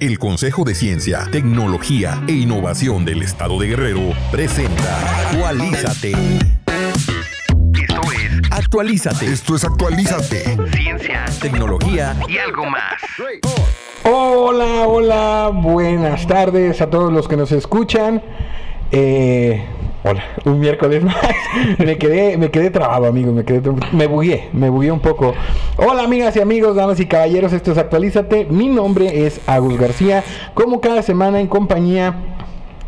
El Consejo de Ciencia, Tecnología e Innovación del Estado de Guerrero presenta Actualízate. Esto es Actualízate. Esto es Actualízate. Ciencia, tecnología y algo más. Hola, hola, buenas tardes a todos los que nos escuchan. Eh, hola, un miércoles más. me quedé, me quedé trabado, amigos, me quedé, me bugué, me bugué un poco. Hola, amigas y amigos, damas y caballeros, esto es Actualízate. Mi nombre es Agus García, como cada semana en compañía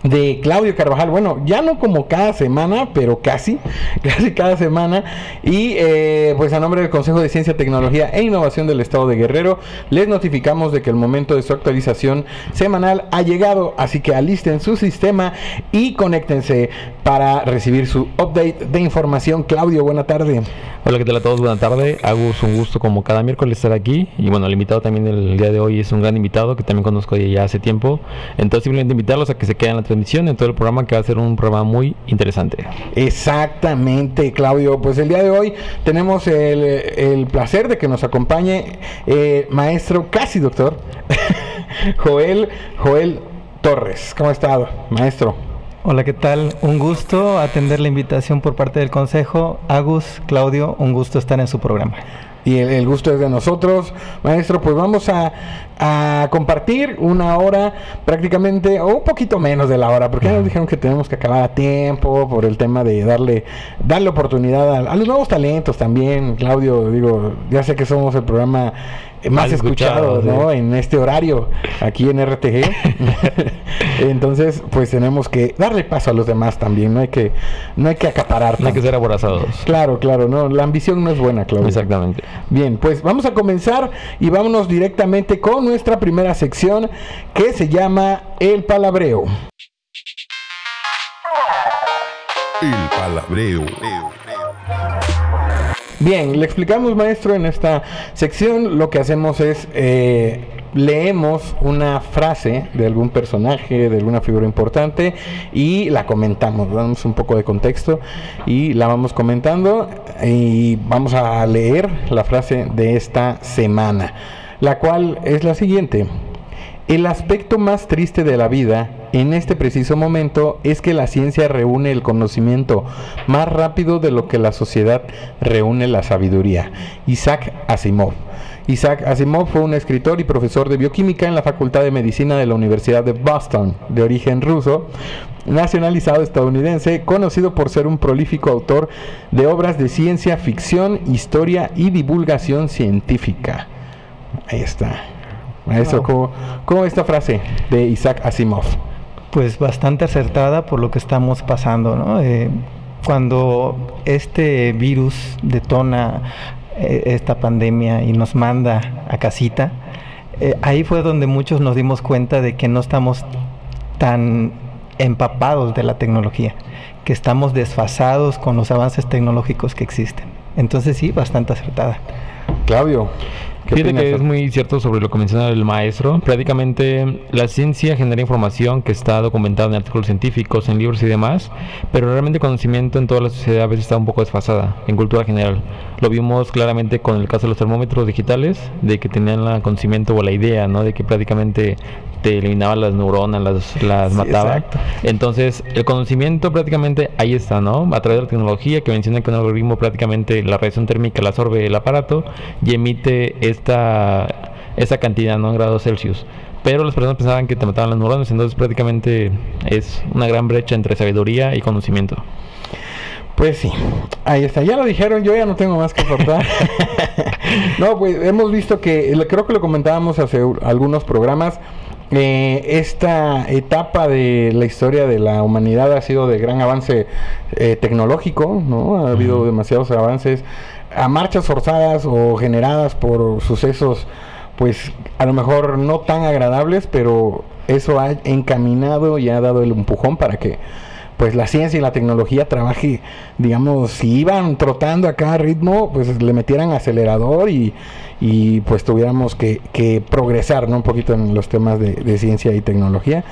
de Claudio Carvajal. Bueno, ya no como cada semana, pero casi, casi cada semana. Y eh, pues a nombre del Consejo de Ciencia, Tecnología e Innovación del Estado de Guerrero, les notificamos de que el momento de su actualización semanal ha llegado. Así que alisten su sistema y conéctense para recibir su update de información. Claudio, buena tarde. Hola, ¿qué tal a todos? Buena tarde. Agus, un gusto como cada miércoles estar aquí. Y bueno, el invitado también del día de hoy es un gran invitado que también conozco ya hace tiempo. Entonces, simplemente invitarlos a que se queden en la en todo el programa que va a ser un programa muy interesante. Exactamente, Claudio. Pues el día de hoy tenemos el, el placer de que nos acompañe eh, maestro, casi doctor, Joel, Joel Torres. ¿Cómo ha estado, maestro? Hola, ¿qué tal? Un gusto atender la invitación por parte del Consejo. Agus, Claudio, un gusto estar en su programa. Y el, el gusto es de nosotros, maestro. Pues vamos a, a compartir una hora, prácticamente, o un poquito menos de la hora, porque ya nos dijeron que tenemos que acabar a tiempo por el tema de darle, darle oportunidad a, a los nuevos talentos también. Claudio, digo, ya sé que somos el programa más Más escuchado, escuchado, ¿no? sí. En este horario, aquí en RTG. Entonces, pues tenemos que darle paso a los demás también, no hay que, no hay que acaparar. No hay que ser aborazados. Claro, claro, no, la ambición no es buena, Claudio. Exactamente. Bien, pues vamos a comenzar y vámonos directamente con nuestra primera sección que se llama El Palabreo. El Palabreo. Bien, le explicamos, maestro, en esta sección lo que hacemos es eh, leemos una frase de algún personaje, de alguna figura importante y la comentamos, damos un poco de contexto y la vamos comentando y vamos a leer la frase de esta semana, la cual es la siguiente. El aspecto más triste de la vida en este preciso momento es que la ciencia reúne el conocimiento más rápido de lo que la sociedad reúne la sabiduría. Isaac Asimov. Isaac Asimov fue un escritor y profesor de bioquímica en la Facultad de Medicina de la Universidad de Boston, de origen ruso, nacionalizado estadounidense, conocido por ser un prolífico autor de obras de ciencia ficción, historia y divulgación científica. Ahí está. Maestro, Wow. ¿cómo, cómo esta frase de Isaac Asimov? Pues bastante acertada por lo que estamos pasando, ¿no? Eh, cuando este virus detona eh, esta pandemia y nos manda a casita, eh, ahí fue donde muchos nos dimos cuenta de que no estamos tan empapados de la tecnología, que estamos desfasados con los avances tecnológicos que existen. Entonces sí, bastante acertada. Claudio, ¿qué Fíjate que es muy cierto sobre lo que menciona el maestro. Prácticamente la ciencia genera información que está documentada en artículos científicos, en libros y demás, pero realmente el conocimiento en toda la sociedad a veces está un poco desfasada, en cultura general. Lo vimos claramente con el caso de los termómetros digitales, de que tenían el conocimiento o la idea, ¿no? De que prácticamente te eliminaba las neuronas, las, las Sí, mataba. exacto. Entonces, el conocimiento prácticamente ahí está, ¿no? A través de la tecnología que menciona que un algoritmo prácticamente la radiación térmica la absorbe el aparato y emite esta, esta cantidad, ¿no? En grados Celsius. Pero las personas pensaban que te mataban las neuronas, entonces prácticamente es una gran brecha entre sabiduría y conocimiento. Pues sí, ahí está. Ya lo dijeron, yo ya no tengo más que aportar. no, pues hemos visto que, creo que lo comentábamos hace algunos programas, eh, esta etapa de la historia de la humanidad ha sido de gran avance eh, tecnológico, ¿no? Ha habido demasiados avances a marchas forzadas o generadas por sucesos, pues a lo mejor no tan agradables, pero eso ha encaminado y ha dado el empujón para que pues la ciencia y la tecnología trabaje, digamos, si iban trotando a cada ritmo, pues le metieran acelerador y, y pues tuviéramos que, que progresar, ¿no? Un poquito en los temas de, de ciencia y tecnología.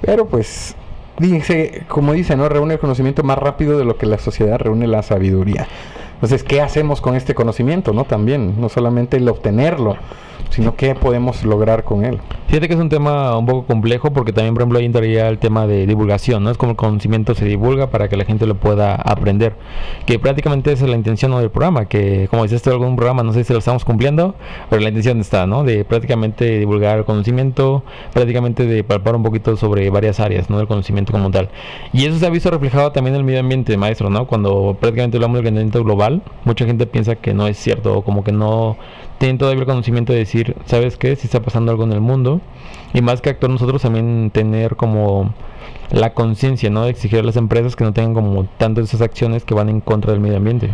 Pero pues, dice, como dice, ¿no? Reúne el conocimiento más rápido de lo que la sociedad reúne la sabiduría. Entonces, ¿qué hacemos con este conocimiento, no? También, no solamente el obtenerlo, sino qué podemos lograr con él. Fíjate que es un tema un poco complejo porque también, por ejemplo, ahí entraría el tema de divulgación, ¿no? Es como el conocimiento se divulga para que la gente lo pueda aprender. Que prácticamente es la intención del programa, que como dices tú algún programa, no sé si lo estamos cumpliendo, pero la intención está, ¿no? De prácticamente divulgar conocimiento, prácticamente de palpar un poquito sobre varias áreas, ¿no? Del conocimiento como tal. Y eso se ha visto reflejado también en el medio ambiente, maestro, ¿no? Cuando prácticamente hablamos del calentamiento global, mucha gente piensa que no es cierto, como que no tienen todavía el conocimiento de decir, ¿sabes qué? Si está pasando algo en el mundo. Y más que actuar nosotros también tener como la conciencia, ¿no? De exigir a las empresas que no tengan como tanto esas acciones que van en contra del medio ambiente.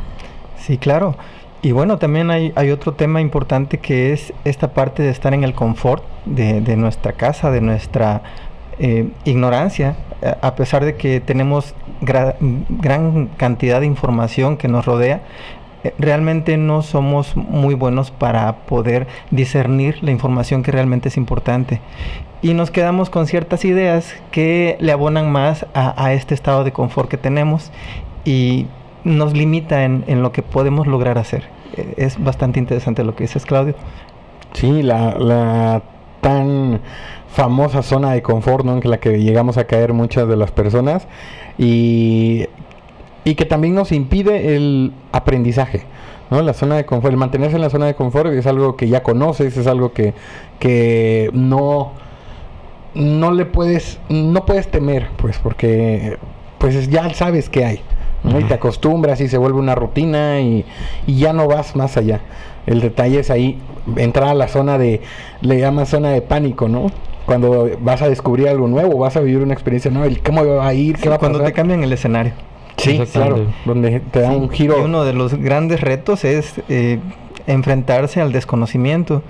Sí, claro. Y bueno, también hay, hay otro tema importante que es esta parte de estar en el confort de, nuestra casa, de nuestra eh, ignorancia, a pesar de que tenemos gran cantidad de información que nos rodea, realmente no somos muy buenos para poder discernir la información que realmente es importante. Y nos quedamos con ciertas ideas que le abonan más a, este estado de confort que tenemos y nos limita en, lo que podemos lograr hacer. Eh, es bastante interesante lo que dices, Claudio. Sí, la, la tan famosa zona de confort ¿no? en la que llegamos a caer muchas de las personas y y que también nos impide el aprendizaje. ¿no? La zona de confort, el mantenerse en la zona de confort es algo que ya conoces, es algo que, que no, no le puedes, no puedes temer, pues, porque pues ya sabes que hay. Y te acostumbras y se vuelve una rutina y, y, ya no vas más allá. El detalle es ahí entrar a la zona de, le llaman zona de pánico, ¿no? Cuando vas a descubrir algo nuevo, vas a vivir una experiencia nueva, ¿cómo va a ir? ¿Qué va a Cuando te cambian el escenario. Sí, claro, donde te da un giro. Y uno de los grandes retos es eh, enfrentarse al desconocimiento,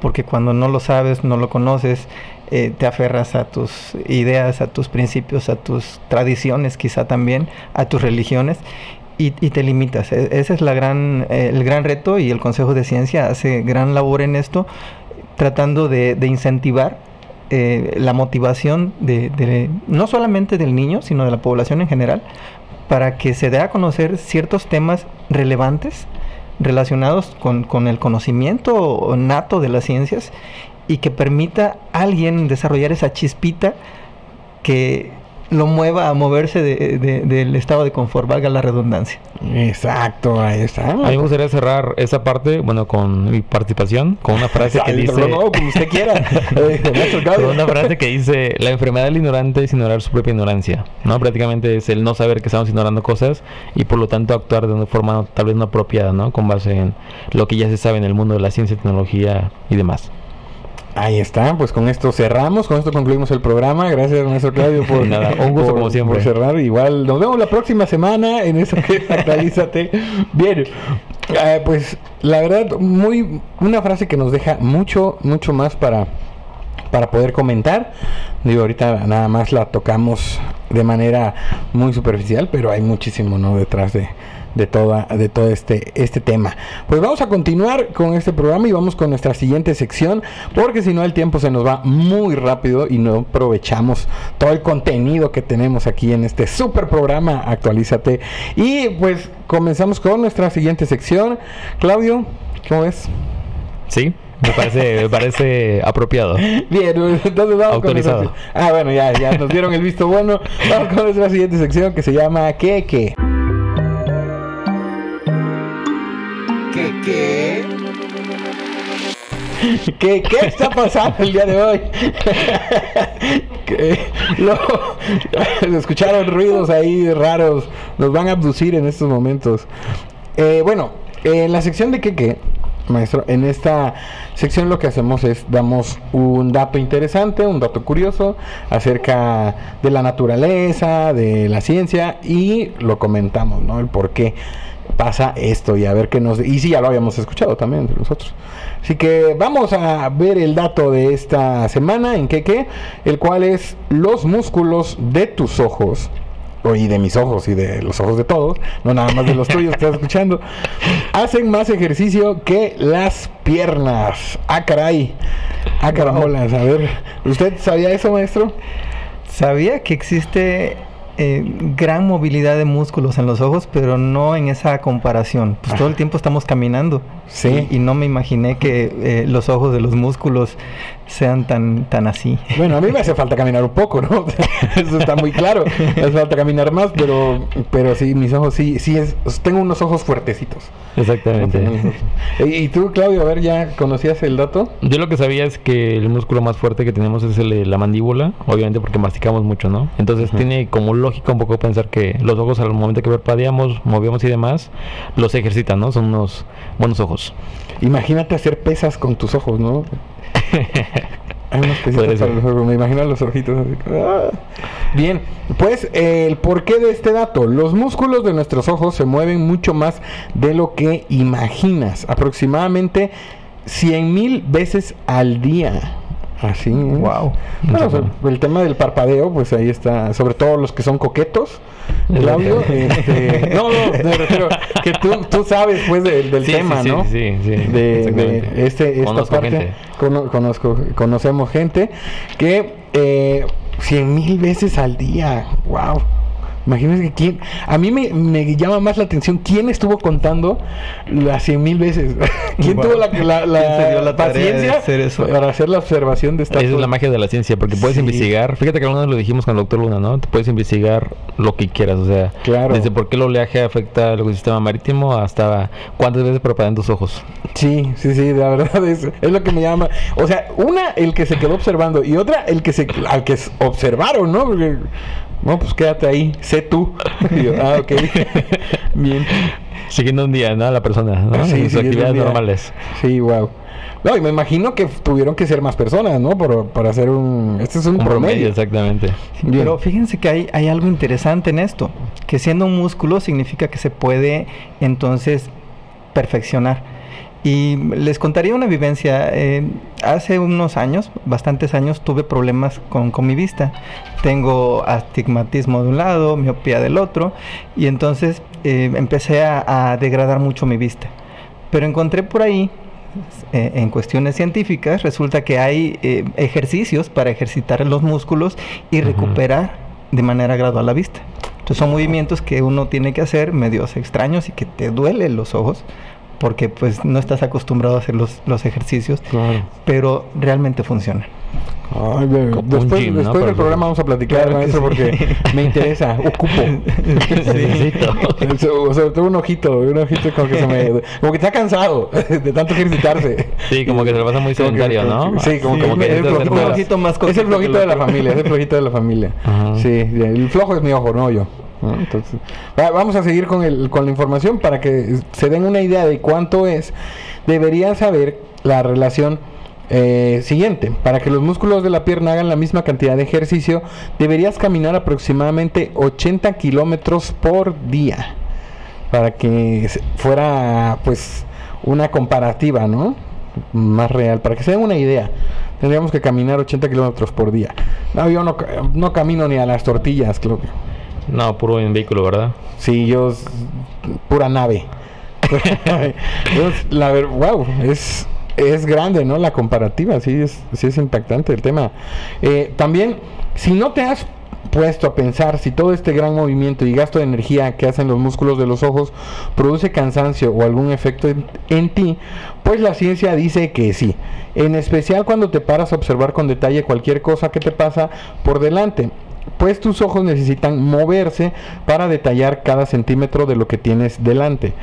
porque cuando no lo sabes, no lo conoces, eh, te aferras a tus ideas, a tus principios, a tus tradiciones, quizá también, a tus religiones. Y, te limitas. E, ese es la gran, eh, el gran reto y el Consejo de Ciencia hace gran labor en esto, tratando de, incentivar la motivación de, no solamente del niño, sino de la población en general, para que se dé a conocer ciertos temas relevantes relacionados con, con el conocimiento nato de las ciencias y que permita a alguien desarrollar esa chispita que lo mueva a moverse del estado de confort, valga la redundancia. Exacto, ahí está. A mí me gustaría cerrar esa parte, bueno, con mi participación, con una frase que dice... No, como usted quiera. con una frase que dice, la enfermedad del ignorante es ignorar su propia ignorancia, ¿no? Prácticamente es el no saber que estamos ignorando cosas y por lo tanto actuar de una forma tal vez no apropiada, ¿no? Con base en lo que ya se sabe en el mundo de la ciencia, tecnología y demás. Ahí está, pues con esto cerramos, con esto concluimos el programa. Gracias, maestro Claudio, por, Nada, un gusto como siempre. cerrar. Igual nos vemos la próxima semana en eso que actualízate. Bien, eh, pues la verdad, muy una frase que nos deja mucho, mucho más para, para poder comentar. Digo, ahorita nada más la tocamos de manera muy superficial, pero hay muchísimo ¿no? detrás de, de toda de todo este este tema. Pues vamos a continuar con este programa y vamos con nuestra siguiente sección porque si no el tiempo se nos va muy rápido y no aprovechamos todo el contenido que tenemos aquí en este super programa Actualízate y pues comenzamos con nuestra siguiente sección. Claudio, ¿cómo ves? Sí, me parece, me parece apropiado. Bien, entonces vamos Autorizado. Ah, bueno, ya, ya nos dieron el visto bueno. Vamos con nuestra siguiente sección que se llama ¿Qué qué? ¿Qué, qué? ¿Qué, está pasando el día de hoy? escucharon ruidos ahí raros. Nos van a abducir en estos momentos. Eh, bueno, en la sección de qué qué, maestro, en esta sección lo que hacemos es damos un dato interesante, un dato curioso acerca de la naturaleza, de la ciencia y lo comentamos, ¿no? El por qué pasa esto y a ver qué nos... Y sí, ya lo habíamos escuchado también nosotros. Así que vamos a ver el dato de esta semana en que qué, el cual es los músculos de tus ojos y de mis ojos y de los ojos de todos, no nada más de los tuyos que estás escuchando, hacen más ejercicio que las piernas. Ah, caray. Ah, carambolas. A ver, ¿usted sabía eso, maestro? Sabía que existe eh, gran movilidad de músculos en los ojos, pero no en esa comparación. Pues todo el tiempo estamos caminando Sí. Y, y no me imaginé que eh, los ojos de los músculos sean tan, tan así. Bueno, a mí me hace falta caminar un poco, ¿no? Eso está muy claro. Me hace falta caminar más, pero, pero sí, mis ojos sí, sí es, tengo unos ojos fuertecitos. Exactamente. ¿Y tú, Claudio, a ver, ya conocías el dato? Yo lo que sabía es que el músculo más fuerte que tenemos es el de la mandíbula, obviamente porque masticamos mucho, ¿no? Entonces tiene como lógica un poco pensar que los ojos al momento que parpadeamos, movemos y demás, los ejercitan, ¿no? Son unos buenos ojos. Imagínate hacer pesas con tus ojos, ¿no? Hay unos pesitos para los ojos, me imagino los ojitos. Así. ¡Ah! Bien, pues el porqué de este dato. Los músculos de nuestros ojos se mueven mucho más de lo que imaginas, aproximadamente 100 mil veces al día. Así. Wow. Bueno, o sea, el tema del parpadeo, pues ahí está, sobre todo los que son coquetos. Claudio, este, no, no, me refiero que tú, tú sabes pues del, del Sí, tema, sí, ¿no? Sí, sí, sí, de, este, esta Conozco parte. gente. Cono- conozco, conocemos gente que eh, 100 mil veces al día. Wow. Imagínense que quién. A mí me, me llama más la atención quién estuvo contando las 100 mil veces. ¿Quién Wow. tuvo la, la, la ¿Quién se dio la tarea de paciencia hacer eso? para hacer la observación de esta Esa es la magia de la ciencia, porque puedes Sí. investigar, fíjate que alguna vez lo dijimos con el doctor Luna, ¿no? Te puedes investigar lo que quieras, o sea, Claro. desde por qué el oleaje afecta al ecosistema marítimo hasta cuántas veces preparan tus ojos. Sí, sí, sí, la verdad es, es lo que me llama. O sea, una, el que se quedó observando y otra, el que se, al que observaron, ¿no? Porque, no, pues quédate ahí, sé tú. Y yo, ah, ok. Bien. Siguiendo un día, ¿no? La persona, ¿no? Sí, sus actividades un día. normales. Sí, wow. No, y me imagino que tuvieron que ser más personas, ¿no? Por- para hacer un... Este es un, Un promedio, promedio. exactamente. Bien. Pero fíjense que hay, hay algo interesante en esto, que siendo un músculo significa que se puede entonces perfeccionar. Y les contaría una vivencia. eh, hace unos años, bastantes años, tuve problemas con, con mi vista. Tengo astigmatismo de un lado, miopía del otro, y entonces eh, empecé a, a degradar mucho mi vista. Pero encontré por ahí eh, en cuestiones científicas, resulta que hay eh, ejercicios para ejercitar los músculos y recuperar de manera gradual la vista. Entonces son movimientos que uno tiene que hacer medios extraños y que te duelen los ojos porque pues no estás acostumbrado a hacer los, los ejercicios, Claro. pero realmente funcionan. Ay, un después después del programa vamos a platicar, Claro maestro, sí. porque me interesa, ocupo. Necesito. So- sobre todo un ojito, un ojito como que se me, como que está cansado de tanto ejercitarse. Sí, como que se lo pasa muy sedentario, ¿no? Sí, como, Sí, como que es el flojito, de más es el flojito de la familia, es el flojito de la familia. Ajá. Sí, el flojo es mi ojo, no yo. Entonces, va- vamos a seguir con, el, con la información para que se den una idea de cuánto es. Deberían saber la relación eh, siguiente. Para que los músculos de la pierna hagan la misma cantidad de ejercicio, deberías caminar aproximadamente 80 kilómetros por día. Para que fuera, pues, una comparativa, ¿no? Más real. Para que se den una idea. Tendríamos que caminar 80 kilómetros por día. No, yo no, no camino ni a las tortillas, que. No, puro en vehículo, ¿verdad? Sí, yo pura nave. Yo, la ver, wow, es es grande, ¿no? La comparativa, sí es sí es impactante el tema. Eh, también, si no te has puesto a pensar si todo este gran movimiento y gasto de energía que hacen los músculos de los ojos produce cansancio o algún efecto en, en ti, pues la ciencia dice que sí. En especial cuando te paras a observar con detalle cualquier cosa que te pasa por delante pues tus ojos necesitan moverse para detallar cada centímetro de lo que tienes delante.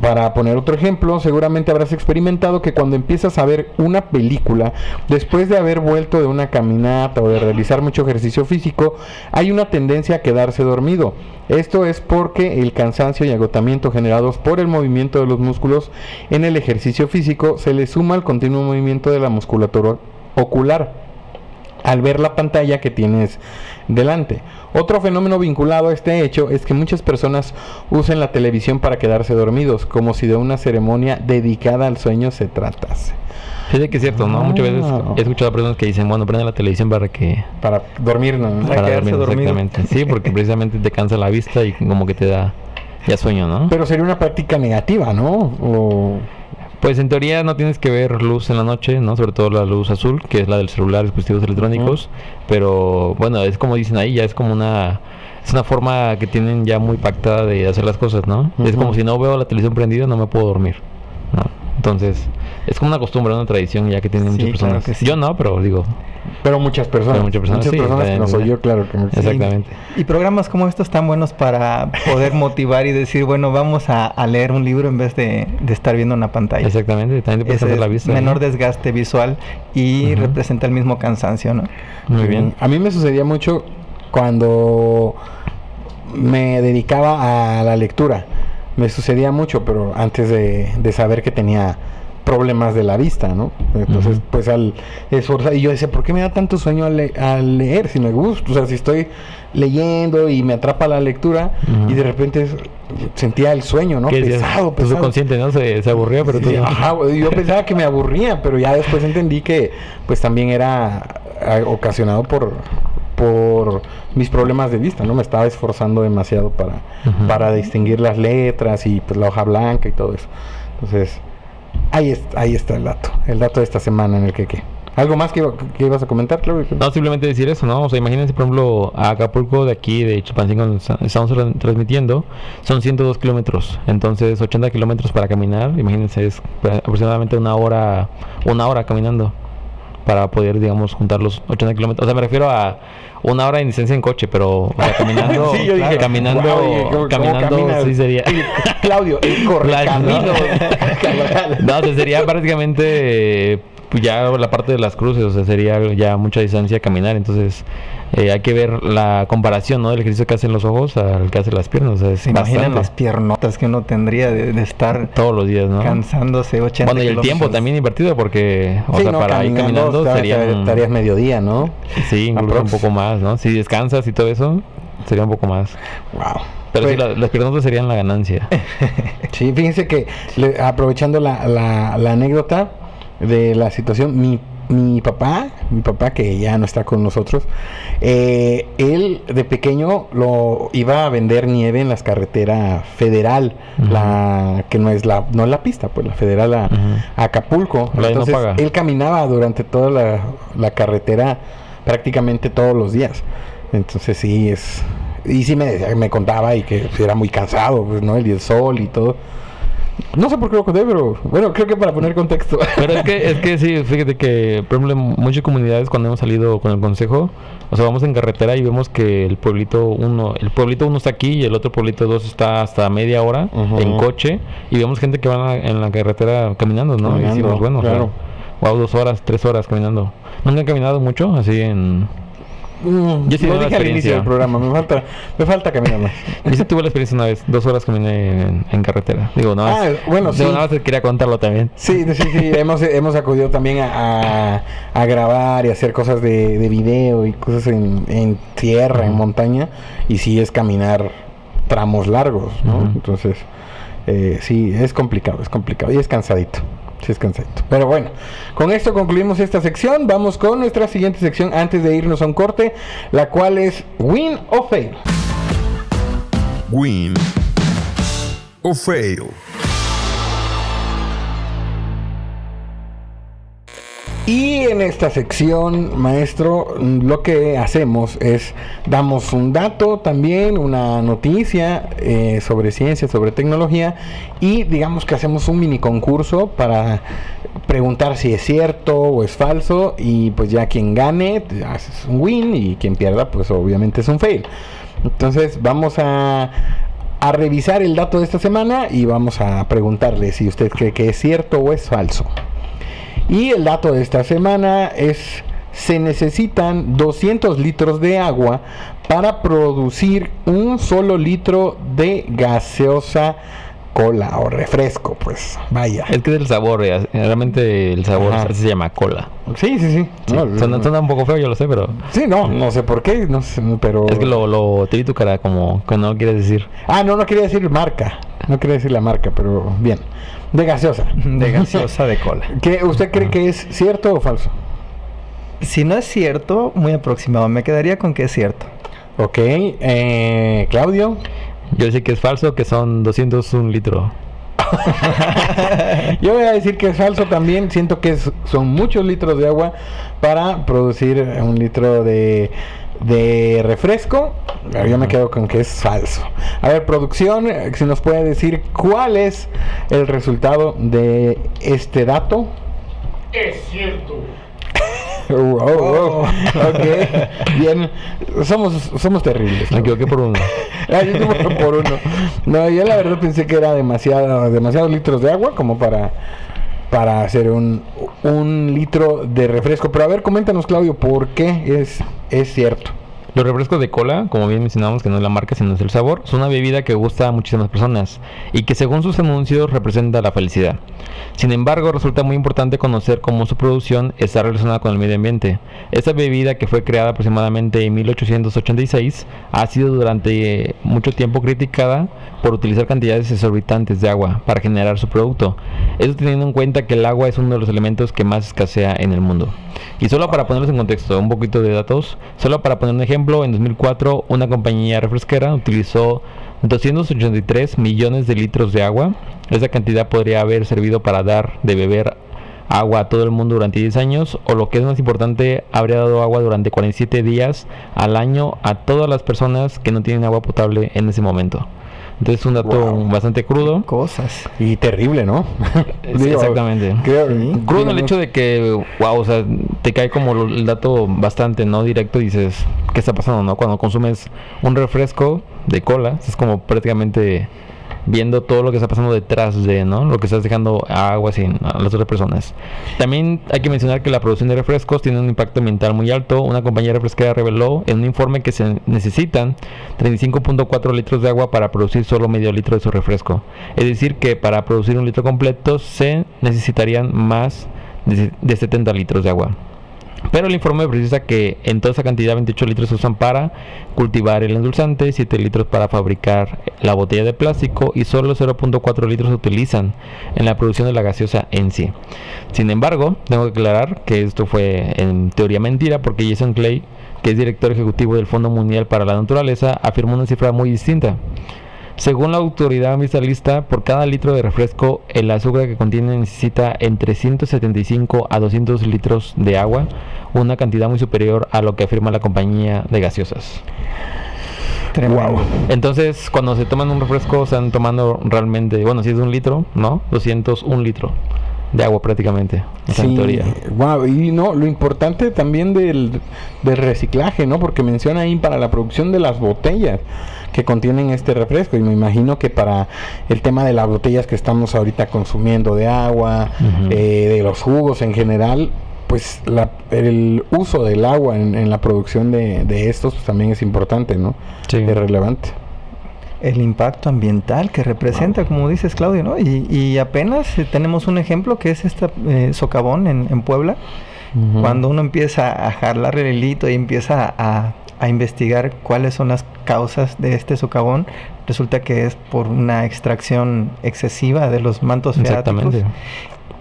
Para poner otro ejemplo, seguramente habrás experimentado que cuando empiezas a ver una película, después de haber vuelto de una caminata o de realizar mucho ejercicio físico, hay una tendencia a quedarse dormido. Esto es porque el cansancio y agotamiento generados por el movimiento de los músculos en el ejercicio físico se le suma al continuo movimiento de la musculatura ocular al ver la pantalla que tienes delante. Otro fenómeno vinculado a este hecho es que muchas personas usan la televisión para quedarse dormidos, como si de una ceremonia dedicada al sueño se tratase. Fíjate que es cierto, ¿no? Muchas veces Ah. he escuchado a personas que dicen, bueno, prende la televisión para que... Para dormir, ¿no? Para Para quedarse dormir, dormido. exactamente. Sí, porque precisamente te cansa la vista y como que te da ya sueño, ¿no? Pero sería una práctica negativa, ¿no? O... Pues en teoría no tienes que ver luz en la noche, ¿no? Sobre todo la luz azul, que es la del celular, dispositivos electrónicos. Pero bueno, es como dicen ahí, ya es como una... Es una forma que tienen ya muy pactada de hacer las cosas, ¿no? Es como si no veo la televisión prendida, no me puedo dormir. ¿no? Entonces, es como una costumbre, una tradición ya que tienen Sí, muchas personas. sí. Yo no, pero digo, Pero muchas personas. Pero muchas personas, sí, que no soy eh, yo, claro que no. exactamente. Y programas como estos están buenos para poder motivar y decir, bueno, vamos a, a leer un libro en vez de, de estar viendo una pantalla. Exactamente, también te puedes la vista. menor ¿no? desgaste visual y representa el mismo cansancio, ¿no? Muy bien. A mí me sucedía mucho cuando me dedicaba a la lectura. Me sucedía mucho, pero antes de, de saber que tenía problemas de la vista, ¿no? Entonces, pues al esforzar, y yo decía, ¿por qué me da tanto sueño al, le- al leer si me gusta? O sea, si estoy leyendo y me atrapa la lectura y de repente sentía el sueño, ¿no? ¿Qué decías? Pesado, Tu pesado. subconsciente, ¿no? Se, se aburría, pero tú... Sí, ajá, güey, yo pensaba que me aburría, pero ya después entendí que pues también era ah, ocasionado por por mis problemas de vista, ¿no? Me estaba esforzando demasiado para, para distinguir las letras y pues la hoja blanca y todo eso. Entonces, ahí, es- ahí está el dato, el dato de esta semana en el que qué. ¿Algo más que, iba- que ibas a comentar, Claudio? No, simplemente decir eso, ¿no? O sea, imagínense, por ejemplo, a Acapulco de aquí, de esta- estamos tra- transmitiendo, son 102 kilómetros. Entonces, 80 kilómetros para caminar, imagínense, es pues, aproximadamente una hora, una hora caminando para poder, digamos, juntar los 80 kilómetros. O sea, me refiero a una hora de distancia en coche, pero o sea, caminando, Sí, yo dije, caminando, "Guau, oye, ¿cómo- cómo caminando, caminas?" sí sería. Claudio, el correcamino. No, o sea, sería prácticamente pues ya la parte de las cruces, o sea, sería ya mucha distancia caminar, entonces eh, hay que ver la comparación, ¿no? Del ejercicio que hacen los ojos al que hacen las piernas, o sea, ¿Se imaginan las piernotas que uno tendría de, de estar todos los días, ¿no? cansándose 80 Bueno, y el tiempo también invertido porque, o Sí, sea, no, para ir caminando estarías- sería estarías mediodía, ¿no? sí, incluso aprox. un poco más, ¿no? Si descansas y todo eso, sería un poco más. Wow. Pero sí, la- las piernas serían la ganancia. Sí, fíjense que le- aprovechando la, la- la anécdota de la situación, mi, mi papá, mi papá que ya no está con nosotros, eh, él de pequeño lo iba a vender nieve en las carreteras federal, la que no es la no es la pista, pues la federal a, Acapulco. La de no Entonces él caminaba durante toda la, la carretera prácticamente todos los días. Entonces sí es y sí me, me contaba y que era muy cansado, pues, ¿no? El sol y todo. No sé por qué lo conté, pero bueno, creo que para poner contexto. Pero es que, es que sí, fíjate que, por ejemplo, en muchas comunidades cuando hemos salido con el consejo, o sea, vamos en carretera y vemos que el pueblito uno, el pueblito uno está aquí y el otro pueblito dos está hasta media hora en coche y vemos gente que va en la, carretera caminando, ¿no? Caminando, y decimos, bueno, claro. wow, dos horas, tres horas caminando. ¿Nunca han caminado mucho así en...? Mm, Yo sí lo dije al inicio del programa, me falta, me falta caminar más. Yo sí tuve la experiencia una vez, dos horas caminé en, en carretera. Digo, nada más, Ah, bueno, digo, sí. nada más quería contarlo también. Sí, sí, sí, hemos, hemos acudido también a, a- a grabar y hacer cosas de, de video y cosas en, en tierra, en Ujú. montaña, y sí es caminar tramos largos, ¿no? Ujú. Entonces, eh, sí, es complicado, es complicado y es cansadito. Sí, es. Pero bueno, con esto concluimos esta sección. Vamos con nuestra siguiente sección antes de irnos a un corte, la cual es Win o Fail. Win o fail. Y en esta sección, maestro, lo que hacemos es damos un dato también, una noticia eh, sobre ciencia, sobre tecnología y digamos que hacemos un mini concurso para preguntar si es cierto o es falso y pues ya quien gane haces un win y quien pierda pues obviamente es un fail. Entonces vamos a, a revisar el dato de esta semana y vamos a preguntarle si usted cree que es cierto o es falso. Y el dato de esta semana es, se necesitan 200 litros de agua para producir un solo litro de gaseosa cola o refresco, pues vaya. Es que es el sabor, eh, realmente el sabor Ajá. se llama cola. Sí, sí, sí. Sí, No, suena, suena un poco feo, yo lo sé, pero sí, no, no sé por qué, no sé, pero... es que lo, lo te tu cara como que no lo quieres decir. Ah, no, no quería decir marca, no quería decir la marca, pero bien. De gaseosa. de gaseosa de cola. ¿Qué, ¿Usted cree que es cierto o falso? Si no es cierto, muy aproximado, me quedaría con que es cierto. Ok, eh, Claudio. Yo sé que es falso, que son 201 litro. Yo voy a decir que es falso también. Siento que es- son muchos litros de agua para producir un litro de, de refresco. Yo me quedo con que es falso. A ver, producción, si nos puede decir cuál es el resultado de este dato. Es cierto. Oh, oh. Ok, bien. Somos, somos terribles. Me equivoqué por uno. Ah, yo por uno. No, yo la verdad pensé que era demasiado, demasiados litros de agua como para, para hacer un, un litro de refresco. Pero a ver, coméntanos, Claudio, ¿por qué es, es cierto? Los refrescos de cola, como bien mencionamos, que no es la marca, sino es el sabor, son una bebida que gusta a muchísimas personas y que según sus anuncios representa la felicidad. Sin embargo, resulta muy importante conocer cómo su producción está relacionada con el medio ambiente. Esta bebida, que fue creada aproximadamente en 1886, ha sido durante mucho tiempo criticada por utilizar cantidades exorbitantes de agua para generar su producto. Eso teniendo en cuenta que el agua es uno de los elementos que más escasea en el mundo. Y solo para ponerlos en contexto, un poquito de datos, solo para poner un ejemplo, en 2004 una compañía refresquera utilizó 283 millones de litros de agua. Esa cantidad podría haber servido para dar de beber agua a todo el mundo durante 10 años o lo que es más importante, habría dado agua durante 47 días al año a todas las personas que no tienen agua potable en ese momento. Entonces es un dato Wow. bastante crudo. Cosas. Y terrible, ¿no? Sí, Digo, exactamente. creo- Crudo en el hecho de que, wow, o sea, te cae como el dato bastante, ¿no? Directo y dices, ¿qué está pasando, no? Cuando consumes un refresco de cola, es como prácticamente viendo todo lo que está pasando detrás de, ¿no? Lo que estás dejando agua sin a las otras personas. También hay que mencionar que la producción de refrescos tiene un impacto ambiental muy alto. Una compañía refresquera reveló en un informe que se necesitan 35.4 litros de agua para producir solo medio litro de su refresco. Es decir, que para producir un litro completo se necesitarían más de 70 litros de agua. Pero el informe precisa que en toda esa cantidad 28 litros se usan para cultivar el endulzante, 7 litros para fabricar la botella de plástico y solo 0.4 litros se utilizan en la producción de la gaseosa en sí. Sin embargo, tengo que aclarar que esto fue en teoría mentira porque Jason Clay, que es director ejecutivo del Fondo Mundial para la Naturaleza, afirmó una cifra muy distinta. Según la autoridad ambientalista, por cada litro de refresco, el azúcar que contiene necesita entre 175 a 200 litros de agua, una cantidad muy superior a lo que afirma la compañía de gaseosas. Tremendo. Entonces, cuando se toman un refresco, están tomando realmente, bueno, si es de un litro, ¿no? 201 litro de agua prácticamente, Sí, teoría. guau, y no, lo importante también del, del reciclaje, ¿no? Porque menciona ahí para la producción de las botellas que contienen este refresco. Y me imagino que para el tema de las botellas que estamos ahorita consumiendo de agua, eh, de los jugos en general, pues la- el uso del agua en, en la producción de, de estos pues, también es importante, ¿no? Sí. Es relevante. El impacto ambiental que representa, como dices Claudio, ¿no? Y, y apenas eh, tenemos un ejemplo que es esta eh, socavón en, en Puebla, cuando uno empieza a jalar el hilito y empieza a, a investigar cuáles son las causas de este socavón, resulta que es por una extracción excesiva de los mantos Exactamente.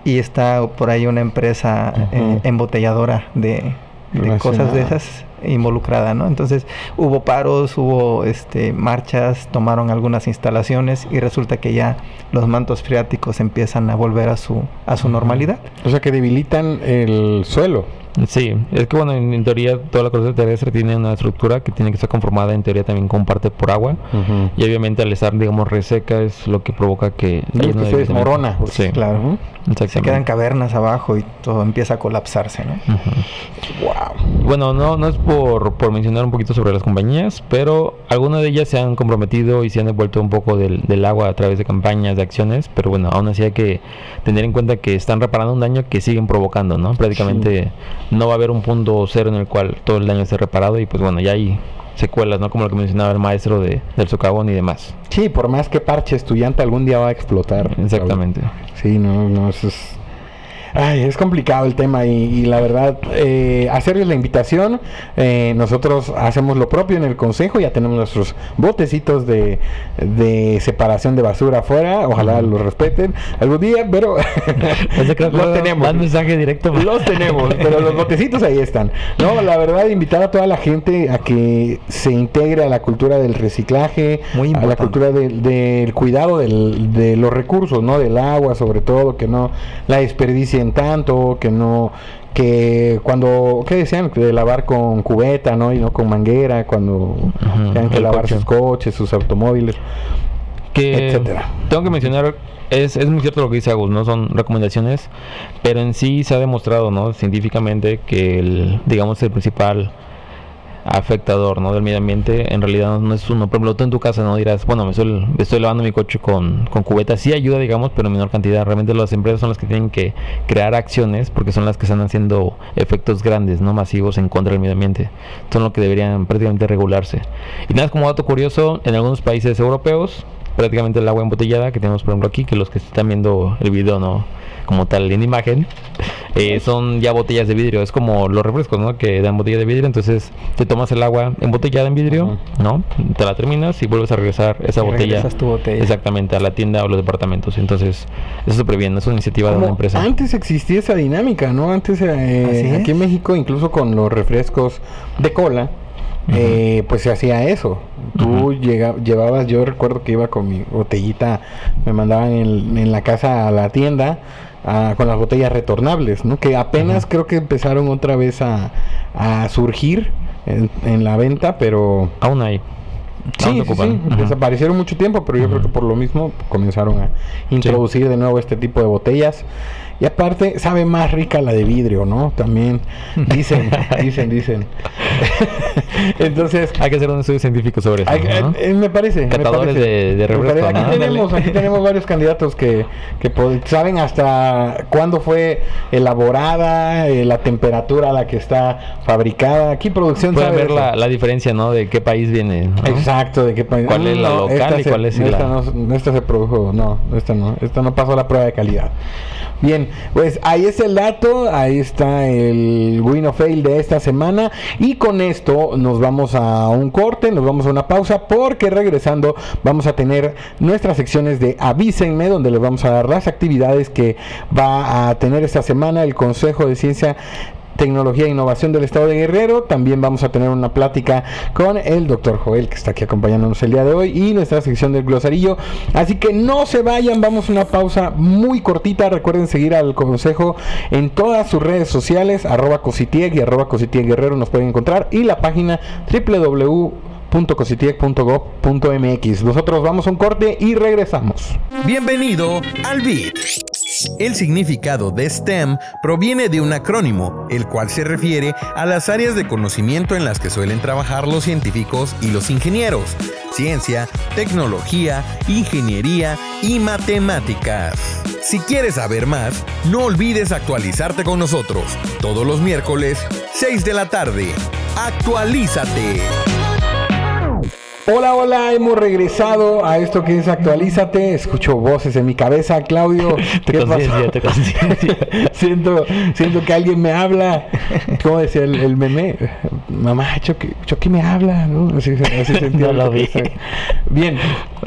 y está por ahí una empresa eh, embotelladora de, de cosas de esas involucrada, ¿no? Entonces hubo paros, hubo este marchas, tomaron algunas instalaciones y resulta que ya los mantos freáticos empiezan a volver a su a su normalidad. O sea que debilitan el suelo. Sí, es que bueno, en, en teoría toda la corteza terrestre tiene una estructura que tiene que estar conformada en teoría también con parte por agua y obviamente al estar digamos reseca es lo que provoca que Digo haya que se desmorona, pues, Sí, Claro. Se quedan cavernas abajo y todo empieza a colapsarse, ¿no? Wow. Bueno, no, no es por, por mencionar un poquito sobre las compañías, pero algunas de ellas se han comprometido y se han devuelto un poco del, del agua a través de campañas, de acciones, pero bueno, aún así hay que tener en cuenta que están reparando un daño que siguen provocando, ¿no? Prácticamente no va a haber un punto cero en el cual todo el daño esté reparado y pues bueno, ya hay secuelas, ¿no? Como lo que mencionaba el maestro de, del socavón y demás. Sí, por más que parches tu llanta algún día va a explotar. Exactamente. Sí, no, no, eso es... Ay, es complicado el tema y, y la verdad, eh, hacerles la invitación, eh, nosotros hacemos lo propio en el consejo, ya tenemos nuestros botecitos de, de separación de basura afuera, ojalá los respeten algún día, pero los tenemos. Más mensaje directo. Los tenemos, pero los botecitos ahí están. No, la verdad, invitar a toda la gente a que se integre a la cultura del reciclaje, Muy a la cultura del, del cuidado del- de los recursos, ¿no? Del agua, sobre todo, que no la desperdicien tanto, que no que cuando, ¿qué decían? De lavar con cubeta, ¿no? Y no con manguera, cuando Ujú, tengan que lavar coche. sus coches, sus automóviles. que etcétera. tengo que mencionar es, es muy cierto lo que dice Agus, ¿no? Son recomendaciones, pero en sí se ha demostrado, ¿no? Científicamente que el, digamos, el principal afectador, ¿no? Del medio ambiente en realidad no, es uno. Por ejemplo, tú en tu casa no dirás, bueno, me estoy, me estoy lavando mi coche con, con cubeta. Sí ayuda, digamos, pero en menor cantidad. Realmente las empresas son las que tienen que crear acciones porque son las que están haciendo efectos grandes, ¿no? Masivos en contra del medio ambiente. Son lo que deberían prácticamente regularse. Y nada, como dato curioso, en algunos países europeos, prácticamente el agua embotellada que tenemos, por ejemplo, aquí, que los que están viendo el video, ¿no? Como tal en imagen, eh, son ya botellas de vidrio. Es como los refrescos, ¿no? Que dan botella de vidrio. Entonces, te tomas el agua embotellada en vidrio, ¿no? Te la terminas y vuelves a regresar esa Y botella. regresas tu botella. Exactamente, a la tienda o los departamentos. Entonces, eso súper bien. Es una iniciativa de una empresa. Antes existía esa dinámica, ¿no? Antes, eh, es. aquí en México, incluso con los refrescos de cola, eh, pues se hacía eso. Tú llega- llevabas, yo recuerdo que iba con mi botellita, me mandaban en, en la casa a la tienda con las botellas retornables, ¿no? Que apenas creo que empezaron otra vez a, a surgir en, en la venta, pero... Aún hay. Sí, desaparecieron mucho tiempo, pero yo creo que por lo mismo comenzaron a introducir de nuevo este tipo de botellas. Y aparte, sabe más rica la de vidrio, ¿no? También dicen, dicen, dicen. Entonces, Hay que hacer un estudio científico sobre eso. hay- ¿no? eh, me parece. me Catadores parece. de- de refresco. Aquí ¿no? tenemos, aquí tenemos varios candidatos que, que saben hasta cuándo fue elaborada, eh, la temperatura a la que está fabricada. Aquí producción Pueden sabe ver la, la diferencia, ¿no? De qué país viene. ¿no? Exacto, de qué país. ¿Cuál es la local y se- cuál es esta la- no, esta se produjo, no, esta no, esta no pasó la prueba de calidad. Bien, pues ahí está el dato, ahí está el win of fail de esta semana. Y con esto nos vamos a un corte, nos vamos a una pausa porque regresando vamos a tener nuestras secciones de avísenme donde les vamos a dar las actividades que va a tener esta semana el Consejo de Ciencia Tecnología e Innovación del Estado de Guerrero. También vamos a tener una plática con el doctor Joel, que está aquí acompañándonos el día de hoy, y nuestra sección del glosarillo. Así que no se vayan, vamos a una pausa muy cortita. Recuerden seguir al consejo en todas sus redes sociales, arroba cositieg y arroba cositieg guerrero nos pueden encontrar, y la página www.cositieg.gov.mx. Nosotros vamos a un corte y regresamos. Bienvenido al BIT. El significado de STEM proviene de un acrónimo, el cual se refiere a las áreas de conocimiento en las que suelen trabajar los científicos y los ingenieros, ciencia, tecnología, ingeniería y matemáticas. Si quieres saber más, no olvides actualizarte con nosotros todos los miércoles, 6 de la tarde. Actualízate. Hola, hola, hemos regresado a esto que es Actualízate. Escucho voces en mi cabeza, Claudio. Te ¿qué conciencia, pasó? te siento, siento que alguien me habla. ¿Cómo decía el, el meme? Mamá, Chucky, Chucky me habla, ¿no? Así, así sentía No lo vi. Bien,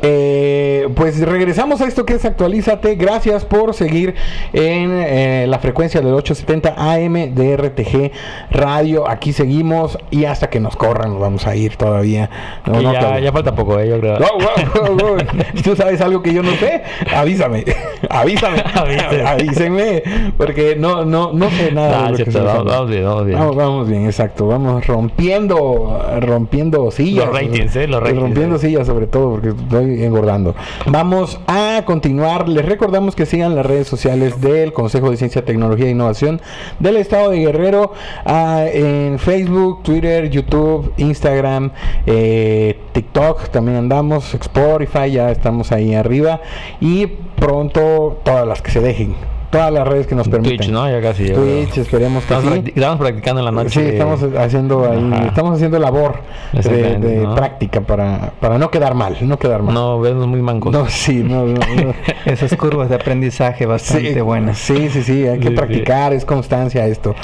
eh, pues regresamos a esto que es Actualízate. Gracias por seguir en eh, la frecuencia del 870 AM de RTG Radio. Aquí seguimos y hasta que nos corran nos vamos a ir todavía. No, Y no, ya, ya falta poco, ¿eh? Yo creo. Wow, wow, wow. Si tú sabes algo que yo no sé, avísame. Avísame. Avísenme. Porque no, no, no sé nada. Ah, de lo que cierto, estamos vamos, bien, vamos bien. Vamos, vamos bien, exacto. Vamos rompiendo, rompiendo sillas. Los ratings, ¿eh? Los ratings, Rompiendo eh. sillas sobre todo porque engordando. Vamos a continuar. Les recordamos que sigan las redes sociales del Consejo de Ciencia, Tecnología e Innovación del Estado de Guerrero ah, en Facebook, Twitter, YouTube, Instagram, eh, TikTok. También andamos, Spotify, ya estamos ahí arriba. Y pronto todas las que se dejen. Todas las redes que nos permitan. Twitch, ¿no? Ya casi. ya. Twitch, esperemos que Estamos, sí. practi- estamos practicando en la noche. Sí, estamos haciendo ahí, Ajá. estamos haciendo labor de, Exactamente, de ¿no? práctica para, para no quedar mal, no quedar mal. No, vemos muy mancos. No, sí, no, no, no. Esas curvas de aprendizaje bastante Sí, buenas. Sí, sí, sí, hay que Sí, sí. practicar, es constancia esto.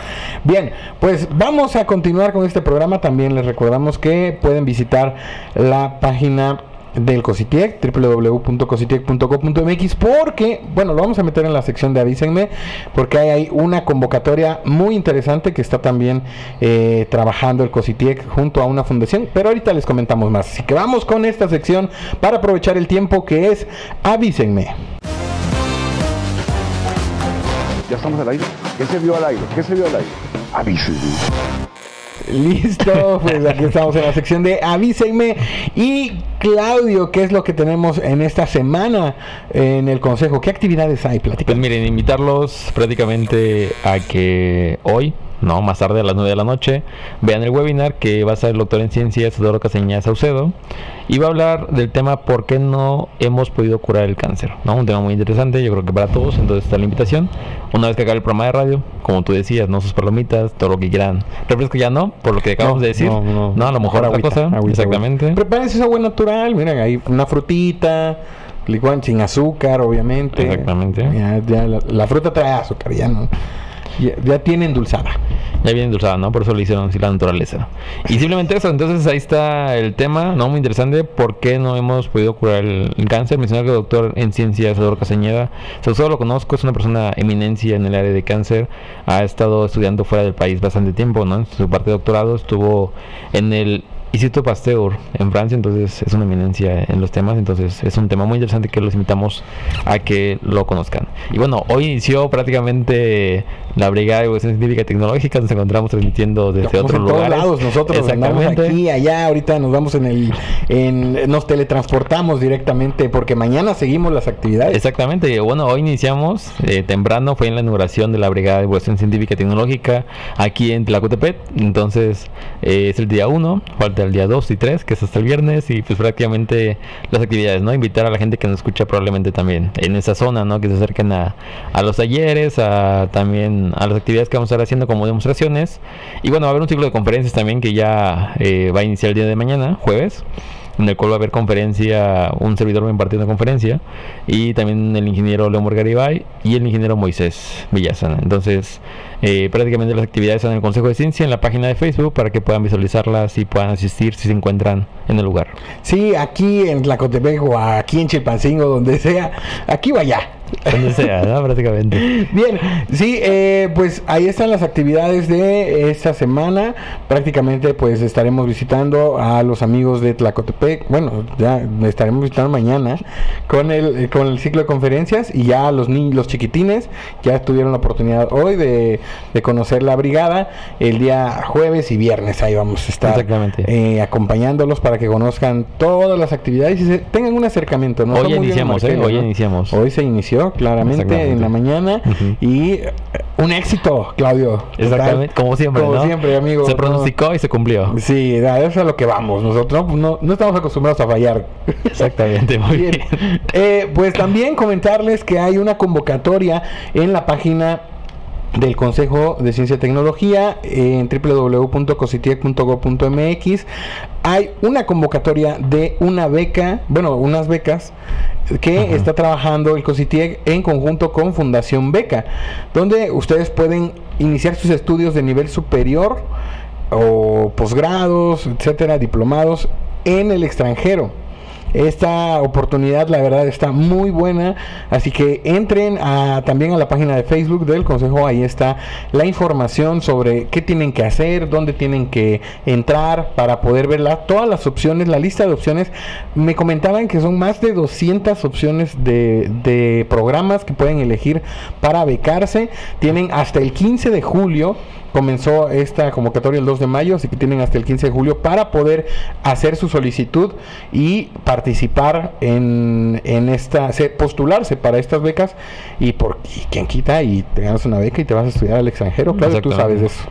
Bien, pues vamos a continuar con este programa. También les recordamos que pueden visitar la página del Cositiec, www.cositiec.co.mx, porque, bueno, lo vamos a meter en la sección de avísenme, porque hay una convocatoria muy interesante que está también eh, trabajando el Cositiec junto a una fundación, pero ahorita les comentamos más. Así que vamos con esta sección para aprovechar el tiempo que es avísenme. ¿Ya estamos al aire? ¿Qué se vio al aire? ¿Qué se vio al aire? Avísenme. Listo, pues aquí estamos en la sección de avísenme. Y Claudio, ¿qué es lo que tenemos en esta semana en el consejo? ¿Qué actividades hay? Pues miren, invitarlos prácticamente a que hoy, no, más tarde a las 9 de la noche, vean el webinar que va a ser el doctor en ciencias Eduardo Caseña Saucedo y va a hablar del tema por qué no hemos podido curar el cáncer, ¿no? Un tema muy interesante, yo creo que para todos, entonces está la invitación. Una vez que acabe el programa de radio, como tú decías, no sus palomitas, todo lo que quieran. Refresco ya no, por lo que acabamos No, de decir. no, No, no. a lo mejor otra cosa. agüita, exactamente. agüita. Prepárense esa agua natural, miren, ahí una frutita, licuan sin azúcar, obviamente. Exactamente. Ya, ya la, la fruta trae azúcar, ya no. Ya, ya tiene endulzada. Ya viene endulzada, ¿no? Por eso le hicieron así la naturaleza. Y simplemente eso, entonces ahí está el tema, ¿no? Muy interesante, ¿por qué no hemos podido curar el, cáncer? Mencionar que el doctor en ciencias, Eduardo Castañeda, sobre lo conozco, es una persona eminencia en el área de cáncer, ha estado estudiando fuera del país bastante tiempo, ¿no? En su parte de doctorado estuvo en el Instituto Pasteur en Francia, entonces es una eminencia en los temas, entonces es un tema muy interesante que los invitamos a que lo conozcan. Y bueno, hoy inició prácticamente la Brigada de Evolución Científica y Tecnológica, nos encontramos transmitiendo desde otros en todos lugares. lados, nosotros andamos aquí, allá, ahorita nos vamos en el, en, nos teletransportamos directamente porque mañana seguimos las actividades. Exactamente, bueno, hoy iniciamos eh, temprano, fue en la inauguración de la Brigada de Evolución Científica y Tecnológica aquí en Tlacotepet, entonces eh, es el día 1, falta el día 2 y 3, que es hasta el viernes, y pues prácticamente las actividades, ¿no? Invitar a la gente que nos escucha probablemente también en esa zona, ¿no? Que se acerquen a, a los talleres, a también a las actividades que vamos a estar haciendo como demostraciones, y bueno, va a haber un ciclo de conferencias también que ya eh, va a iniciar el día de mañana, jueves, en el cual va a haber conferencia, un servidor va a impartir una conferencia, y también el ingeniero Leomor Garibay y el ingeniero Moisés Villasana. Entonces, eh, prácticamente las actividades están en el Consejo de Ciencia, en la página de Facebook, para que puedan visualizarlas y puedan asistir si se encuentran en el lugar. Sí, aquí en Tlacotepec o aquí en Chilpancingo, donde sea, aquí vaya. Donde sea, ¿no? Prácticamente. Bien, sí, eh, pues ahí están las actividades de esta semana. Prácticamente pues estaremos visitando a los amigos de Tlacotepec. Bueno, ya estaremos visitando mañana con el, con el ciclo de conferencias y ya los niños, los chiquitines ya tuvieron la oportunidad hoy de, de conocer la brigada. El día jueves y viernes ahí vamos a estar Exactamente. eh, acompañándolos para que conozcan todas las actividades y se, tengan un acercamiento. ¿no? Hoy iniciamos, ¿eh? Hoy ¿no? iniciamos. Hoy se inició claramente en la mañana y eh, un éxito, Claudio. Exactamente, como siempre, Como ¿no? siempre, amigo. Se ¿no? pronosticó y se cumplió. Sí, a eso es a lo que vamos. Nosotros no, no- no estamos acostumbrados a fallar. Exactamente, muy bien. Eh, pues también comentarles que hay una convocatoria en la página del Consejo de Ciencia y Tecnología en www.cositiec.gov.mx hay una convocatoria de una beca, bueno, unas becas que está trabajando el COSITIEC en conjunto con Fundación Beca, donde ustedes pueden iniciar sus estudios de nivel superior o posgrados, etcétera, diplomados en el extranjero. Esta oportunidad, la verdad, está muy buena. Así que entren también a la página de Facebook del Consejo. Ahí está la información sobre qué tienen que hacer, dónde tienen que entrar para poder ver la- todas las opciones, la lista de opciones. Me comentaban que son más de 200 opciones de programas que pueden elegir para becarse. Tienen hasta el 15 de julio comenzó esta convocatoria el 2 de mayo, así que tienen hasta el 15 de julio para poder hacer su solicitud y participar en, en esta, se- postularse para estas becas y por y quien quita y te ganas una beca y te vas a estudiar al extranjero, claro, tú sabes eso.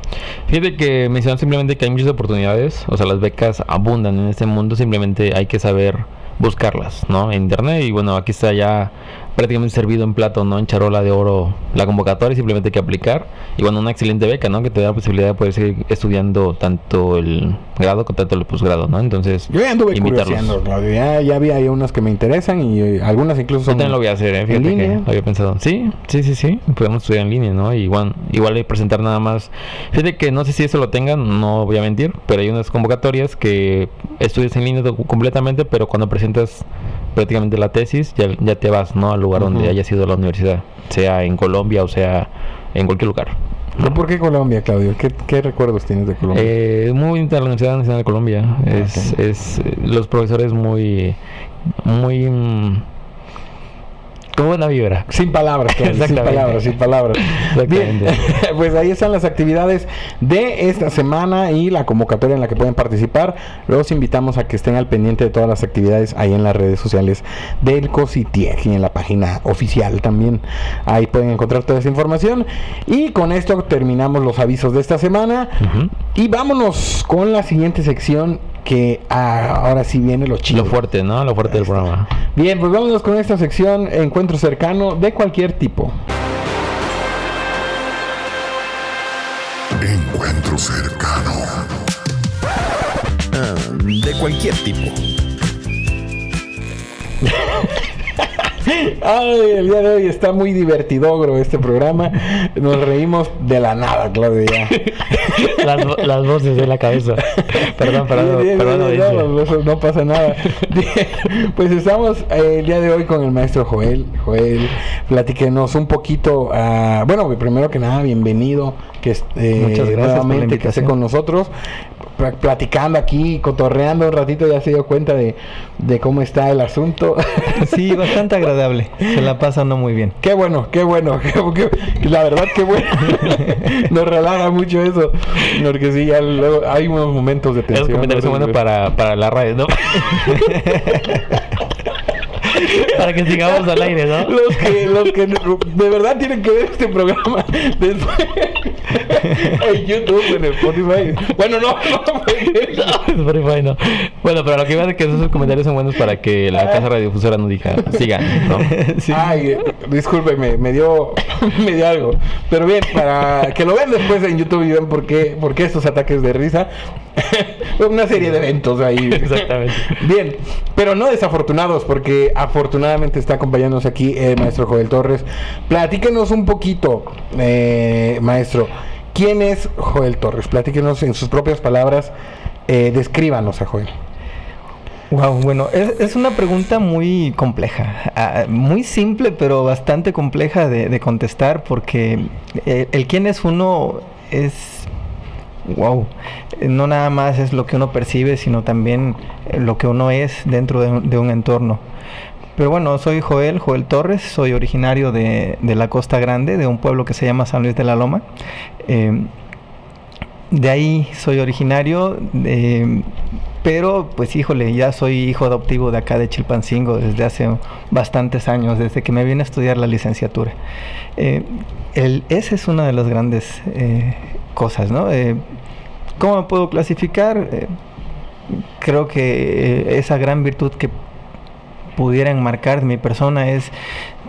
Fíjate que mencionan simplemente que hay muchas oportunidades, o sea, las becas abundan en este mundo, simplemente hay que saber buscarlas, ¿no? En internet y bueno, aquí está ya prácticamente servido en plato, ¿no? En charola de oro la convocatoria, simplemente hay que aplicar y bueno, una excelente beca, ¿no? Que te da la posibilidad de poder seguir estudiando tanto el grado como tanto el posgrado, ¿no? Entonces, Yo ya anduve invitarlos. Claudio, ya, ya ahí unas que me interesan y eh, algunas incluso Yo son también lo voy a hacer, ¿eh? en Fíjate que línea. había pensado. Sí, sí, sí, sí. Podemos estudiar en línea, ¿no? Igual, igual que presentar nada más. Fíjate que no sé si eso lo tengan, no voy a mentir, pero hay unas convocatorias que estudias en línea completamente, pero cuando presentas prácticamente la tesis, ya, ya te vas, ¿no? Al lugar donde Ujú. haya sido la universidad, sea en Colombia o sea en cualquier lugar. ¿Pero ¿Por qué Colombia, Claudio? ¿Qué, qué recuerdos tienes de Colombia? Eh, muy bonita la Universidad Nacional de Colombia. Es, Ok. es eh, los profesores muy, muy, mm, con buena vibra. Sin palabras, sin palabras, sin palabras. Bien, Exactamente. pues ahí están las actividades de esta semana y la convocatoria en la que pueden participar. Los invitamos a que estén al pendiente de todas las actividades ahí en las redes sociales del COSITIEG y en la página oficial también. Ahí pueden encontrar toda esa información. Y con esto terminamos los avisos de esta semana. Y vámonos con la siguiente sección que ah, ahora sí viene lo chido. Lo fuerte, ¿no? Lo fuerte del programa. Bien, pues vámonos con esta sección encuentro cercano de cualquier tipo. Encuentro cercano. Ah, de cualquier tipo. Ay, el día de hoy está muy divertidogro este programa. Nos reímos de la nada, Claudia. Las, las voces de la cabeza. Perdón, perdón, perdón. no, pasa nada. Pues estamos eh, el día de hoy con el maestro Joel. Joel, platíquenos un poquito. ah, bueno, primero que nada, bienvenido. Que eh, Muchas gracias por la que esté con nosotros. Pla- Platicando aquí, cotorreando un ratito, ya se dio cuenta de, de cómo está el asunto. Sí, bastante agradable. Se la pasa uno muy bien. Qué bueno, qué bueno, qué- qué- la verdad qué bueno. Nos relaja mucho eso, porque sí, ya luego hay unos momentos de tensión. Esos comentarios son ¿no? buenos para, para la radio, ¿no? Para que sigamos al aire, ¿no? Los que, los que de verdad tienen que ver este programa después en YouTube, en Spotify. Bueno, no, no, Spotify no. Bueno, pero lo que iba es que esos comentarios son buenos para que la casa radiodifusora nos diga, sigan, ¿no? Sí. Ay, eh, discúlpeme, me dio, me dio algo. Pero bien, para que lo vean después en YouTube y vean por qué, por qué estos ataques de risa. Una serie de eventos ahí. Exactamente. Bien, pero no desafortunados, porque afortunadamente está acompañándonos aquí el maestro Joel Torres. Platíquenos un poquito, eh, maestro. ¿Quién es Joel Torres? Platíquenos en sus propias palabras. eh, descríbanos a Joel. Wow, bueno, es, es una pregunta muy compleja, ah, muy simple, pero bastante compleja de, de contestar, porque el, el quién es uno es, wow, no nada más es lo que uno percibe, sino también eh, lo que uno es dentro de un, entorno. Pero bueno, soy Joel, Joel Torres, soy originario de, de la Costa Grande, de un pueblo que se llama San Luis de la Loma. Eh, de ahí soy originario, eh, pero pues híjole, ya soy hijo adoptivo de acá de Chilpancingo desde hace bastantes años, desde que me vine a estudiar la licenciatura. Eh, esa es una de las grandes eh, cosas, ¿no? Eh, ¿Cómo me puedo clasificar? Creo que esa gran virtud que pudiera enmarcar de mi persona es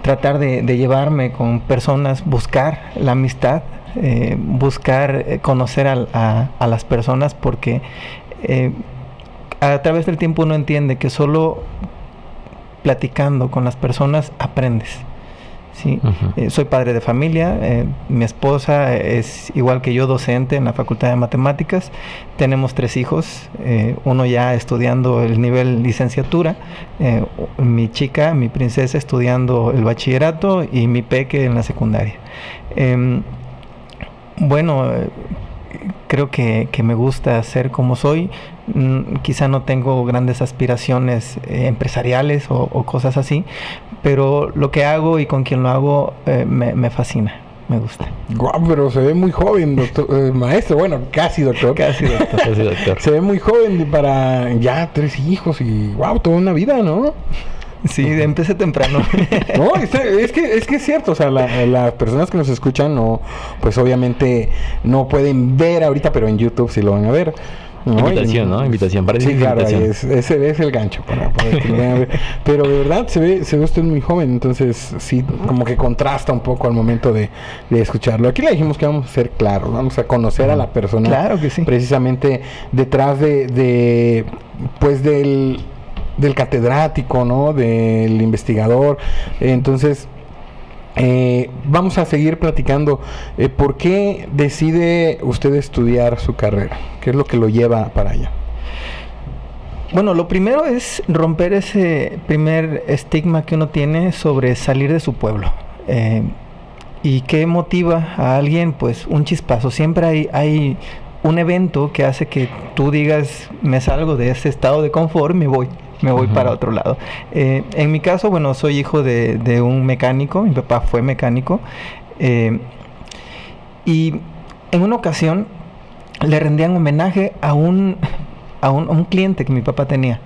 tratar de, llevarme con personas, buscar la amistad, buscar conocer a, las personas porque a través del tiempo uno entiende que solo platicando con las personas aprendes. ¿sí? Eh, soy padre de familia, eh, mi esposa es igual que yo docente en la Facultad de Matemáticas, tenemos tres hijos, eh, uno ya estudiando el nivel licenciatura, mi chica, mi princesa estudiando el bachillerato y mi peque en la secundaria. Em, bueno, creo que, que me gusta ser como soy. Mm, quizá no tengo grandes aspiraciones eh, empresariales o, o cosas así, pero lo que hago y con quien lo hago eh, me, me fascina, me gusta. Guau, pero se ve muy joven, doctor, eh, maestro. Bueno, casi doctor. Casi, doctor. Casi, doctor. Se ve muy joven para ya tres hijos y wow, toda una vida, ¿no? Sí, empecé temprano. No, es, es que es que es cierto, o sea, la- las personas que nos escuchan no, pues obviamente no pueden ver ahorita, pero en YouTube sí lo van a ver. ¿No? Invitación, Y- ¿no? Invitación, parece Sí, que claro, invitación. es, ese es el gancho para, que. Pero de verdad se ve, se ve usted muy joven, entonces sí, como que contrasta un poco al momento de, de escucharlo. Aquí le dijimos que vamos a ser claros, vamos a conocer a la persona Claro que sí. precisamente detrás de, de pues del, del catedrático, ¿no? Del investigador. Entonces, eh, vamos a seguir platicando. Eh, ¿Por qué decide usted estudiar su carrera? ¿Qué es lo que lo lleva para allá? Bueno, lo primero es romper ese primer estigma que uno tiene sobre salir de su pueblo. Eh, ¿Y qué motiva a alguien? Pues un chispazo. Siempre hay, un evento que hace que tú digas, me salgo de ese estado de confort, me voy. Me voy para otro lado. Eh, en mi caso, bueno, soy hijo de, de un mecánico, mi papá fue mecánico, eh, y en una ocasión le rendían homenaje a un, a un, a un cliente que mi papá tenía.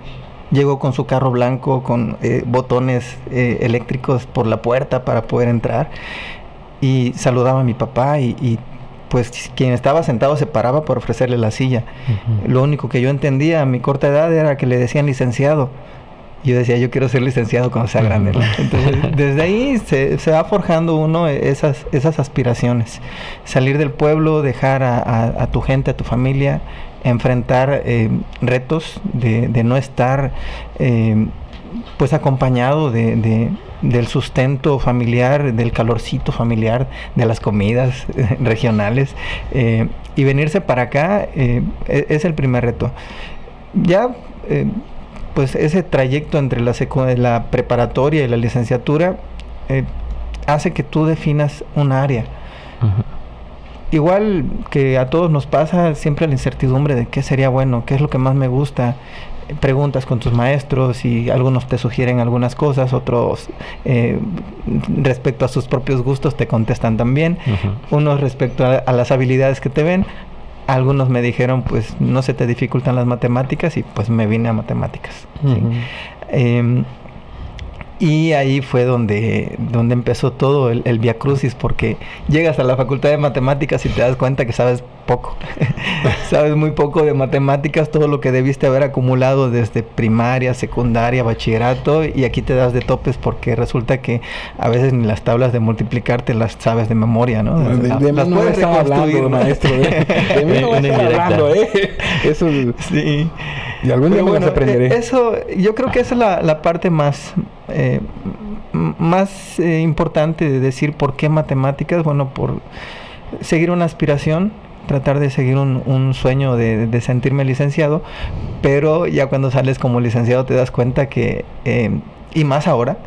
Llegó con su carro blanco, con eh, botones eh, eléctricos por la puerta para poder entrar. Y saludaba a mi papá y, y, pues quien estaba sentado se paraba para ofrecerle la silla. Lo único que yo entendía a mi corta edad era que le decían licenciado. Yo decía, yo quiero ser licenciado cuando sea grande. ¿no? Entonces, desde ahí se, se va forjando uno esas, esas aspiraciones. Salir del pueblo, dejar a, a- a tu gente, a tu familia, enfrentar eh, retos de, de no estar eh, pues acompañado de, de- del sustento familiar, del calorcito familiar, de las comidas regionales. eh, y venirse para acá eh, e- es el primer reto. Ya, eh, pues ese trayecto entre la, la preparatoria y la licenciatura hace que tú definas un área. Igual que a todos nos pasa siempre la incertidumbre de qué sería bueno, qué es lo que más me gusta. Preguntas con tus maestros y algunos te sugieren algunas cosas, otros eh, respecto a sus propios gustos te contestan también, unos respecto a, a las habilidades que te ven. Algunos me dijeron, pues no se te dificultan las matemáticas y pues me vine a matemáticas. ¿sí? Y ahí fue donde, donde empezó todo el, el Via Crucis, porque llegas a la facultad de matemáticas y te das cuenta que sabes poco. sabes muy poco de matemáticas, todo lo que debiste haber acumulado desde primaria, secundaria, bachillerato, y aquí te das de topes porque resulta que a veces ni las tablas de multiplicar te las sabes de memoria, ¿no? De, de Las mí no maestro. De, de mí no me hablando, ¿eh? Eso, Sí. Y algún día Pero me bueno, las aprenderé. eh, Eso, yo creo que esa es la, la parte más, eh, más eh, importante de decir por qué matemáticas. Bueno, por seguir una aspiración, tratar de seguir un, un sueño de, de sentirme licenciado, pero ya cuando sales como licenciado te das cuenta que, eh, y más ahora,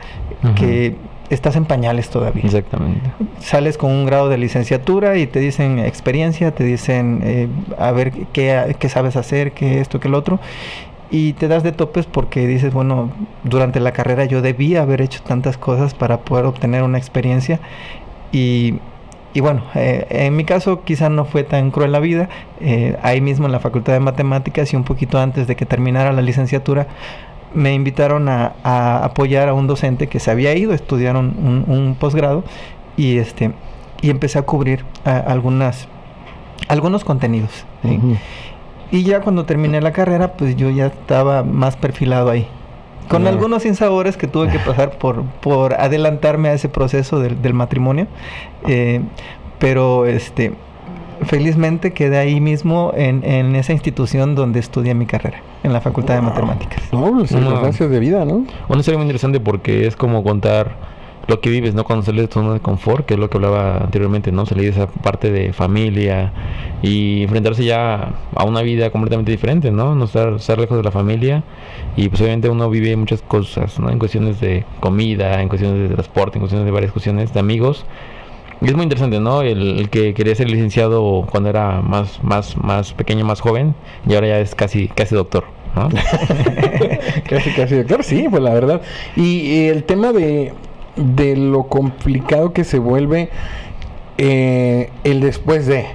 que estás en pañales todavía Exactamente. sales con un grado de licenciatura y te dicen experiencia, te dicen eh, a ver qué, qué sabes hacer, qué esto, qué el otro. Y te das de topes porque dices, bueno, durante la carrera yo debía haber hecho tantas cosas para poder obtener una experiencia. Y, y bueno, eh, en mi caso quizá no fue tan cruel la vida. Eh, ahí mismo en la Facultad de Matemáticas y un poquito antes de que terminara la licenciatura, me invitaron a, a apoyar a un docente que se había ido a estudiar un, un- un posgrado y este y empecé a cubrir a- algunas algunos contenidos y ya cuando terminé la carrera pues yo ya estaba más perfilado ahí. Con Claro. algunos sinsabores que tuve que pasar por por adelantarme a ese proceso del, del matrimonio eh, pero este felizmente quedé ahí mismo en, en esa institución donde estudié mi carrera en la facultad de matemáticas No, pues No. circunstancias de vida, ¿no? Una historia muy interesante porque es como contar lo que vives, ¿no? Cuando sales de tu zona de confort, que es lo que hablaba anteriormente, ¿no? Salir de esa parte de familia y enfrentarse ya a una vida completamente diferente, ¿no? No estar, estar lejos de la familia y pues obviamente uno vive muchas cosas, ¿no? En cuestiones de comida, en cuestiones de transporte, en cuestiones de varias cuestiones de amigos. Es muy interesante, ¿no? El, que quería ser licenciado cuando era más, más, más pequeño, más joven, y ahora ya es casi, casi doctor, ¿no? casi, casi doctor, sí, pues la verdad. Y, el tema de, de lo complicado que se vuelve eh, el después de,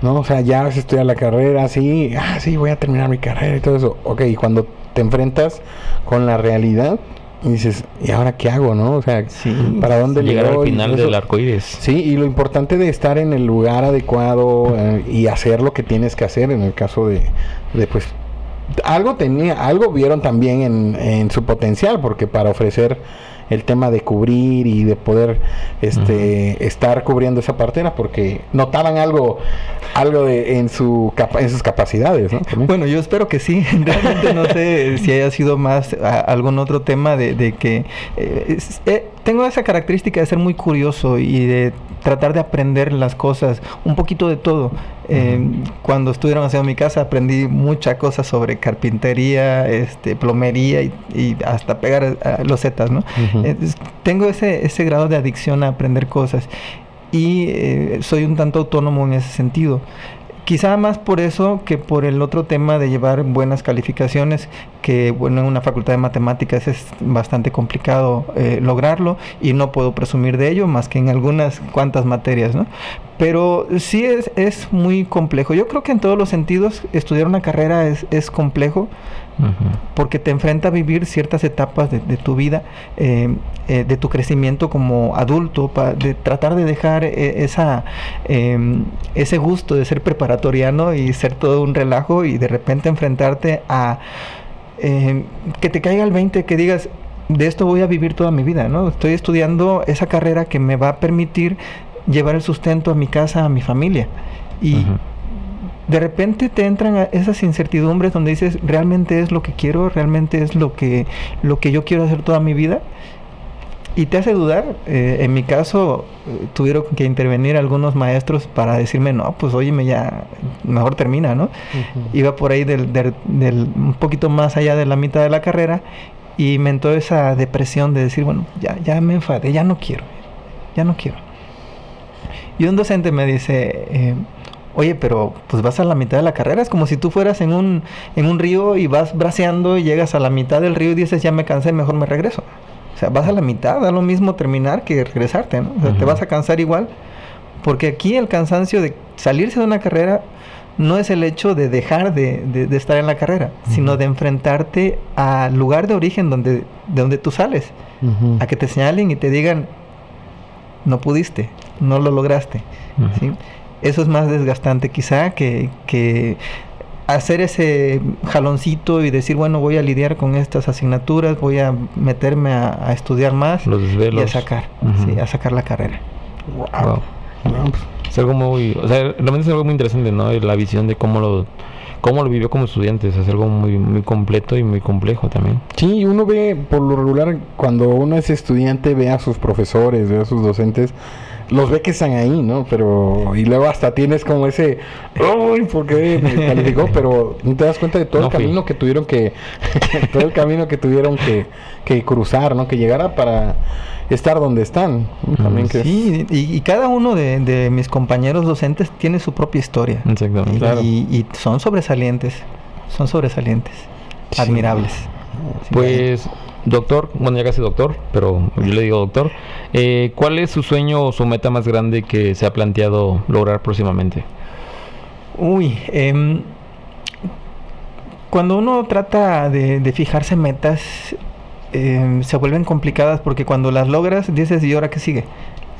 ¿no? O sea, ya vas a estudiar la carrera, sí, ah, sí, voy a terminar mi carrera y todo eso. Ok, y cuando te enfrentas con la realidad, y dices, ¿y ahora qué hago, no? O sea, Sí. ¿para dónde le Llegar al final Eso- del arco iris. Sí, y lo importante de estar en el lugar adecuado eh, y hacer lo que tienes que hacer en el caso de, de, pues algo tenía, algo vieron también en, en su potencial, porque para ofrecer el tema de cubrir y de poder este estar cubriendo esa parte era porque notaban algo, algo de en su capa- en sus capacidades, ¿no? Bueno, yo espero que sí. Realmente no sé si haya sido más a- algún otro tema de, de que eh, es- eh, tengo esa característica de ser muy curioso y de tratar de aprender las cosas, un poquito de todo. Eh, Cuando estuvieron haciendo mi casa aprendí muchas cosas sobre carpintería, este, plomería y, y hasta pegar eh, losetas, ¿no? Es- tengo ese, ese grado de adicción a aprender cosas y eh, soy un tanto autónomo en ese sentido. Quizá más por eso que por el otro tema de llevar buenas calificaciones, que bueno, en una facultad de matemáticas es bastante complicado eh, lograrlo y no puedo presumir de ello más que en algunas cuantas materias, ¿no? Pero sí es, es muy complejo. Yo creo que en todos los sentidos estudiar una carrera es, es complejo porque te enfrenta a vivir ciertas etapas de, tu vida, eh, eh, de tu crecimiento como adulto, de tratar de dejar eh, esa, em, ese gusto de ser preparatoriano y ser todo un relajo y de repente enfrentarte a em, que te caiga el 20, que digas, de esto voy a vivir toda mi vida, ¿no? Estoy estudiando esa carrera que me va a permitir llevar el sustento a mi casa, a mi familia. Y, de repente te entran esas incertidumbres donde dices, realmente es lo que quiero, realmente es lo que, lo que yo quiero hacer toda mi vida. Y te hace dudar. Eh, en mi caso, eh, tuvieron que intervenir algunos maestros para decirme, no, pues óyeme, ya, mejor termina, ¿no? Iba por ahí del, del, un poquito más allá de la mitad de la carrera y me entró esa depresión de decir, bueno, ya, ya me enfadé, ya no quiero, ya no quiero. Y un docente me dice, eh, oye, pero pues vas a la mitad de la carrera, es como si tú fueras en un, en un río y vas braceando y llegas a la mitad del río y dices, ya me cansé, mejor me regreso. O sea, vas a la mitad, da lo mismo terminar que regresarte, ¿no? O sea, te vas a cansar igual, porque aquí el cansancio de salirse de una carrera no es el hecho de dejar de, de, estar en la carrera, sino de enfrentarte al lugar de origen donde, de donde tú sales, a que te señalen y te digan, no pudiste, no lo lograste. ¿sí? Eso es más desgastante quizá que, que hacer ese jaloncito y decir, bueno, voy a lidiar con estas asignaturas, voy a meterme a, estudiar más y a sacar, a sacar la carrera. Wow. Es algo muy, o sea, realmente es algo muy interesante, ¿no? La visión de cómo lo cómo lo vivió como estudiante, es algo muy muy completo y muy complejo también. Sí, uno ve por lo regular cuando uno es estudiante ve a sus profesores, ve a sus docentes los ve que están ahí, ¿no? Pero, y luego hasta tienes como ese, uy, ¿por qué me calificó? Pero no te das cuenta de todo el camino que tuvieron que, todo el camino que tuvieron que, que cruzar, ¿no? Que llegara para estar donde están. También que sí, y, cada uno de, mis compañeros docentes tiene su propia historia. Exactamente. Y, son sobresalientes, son sobresalientes, admirables. Pues Doctor, bueno, ya casi doctor, pero yo le digo doctor, eh, ¿cuál es su sueño o su meta más grande que se ha planteado lograr próximamente? Uy, em, cuando uno trata de, fijarse metas, em, se vuelven complicadas porque cuando las logras dices, ¿y ahora qué sigue?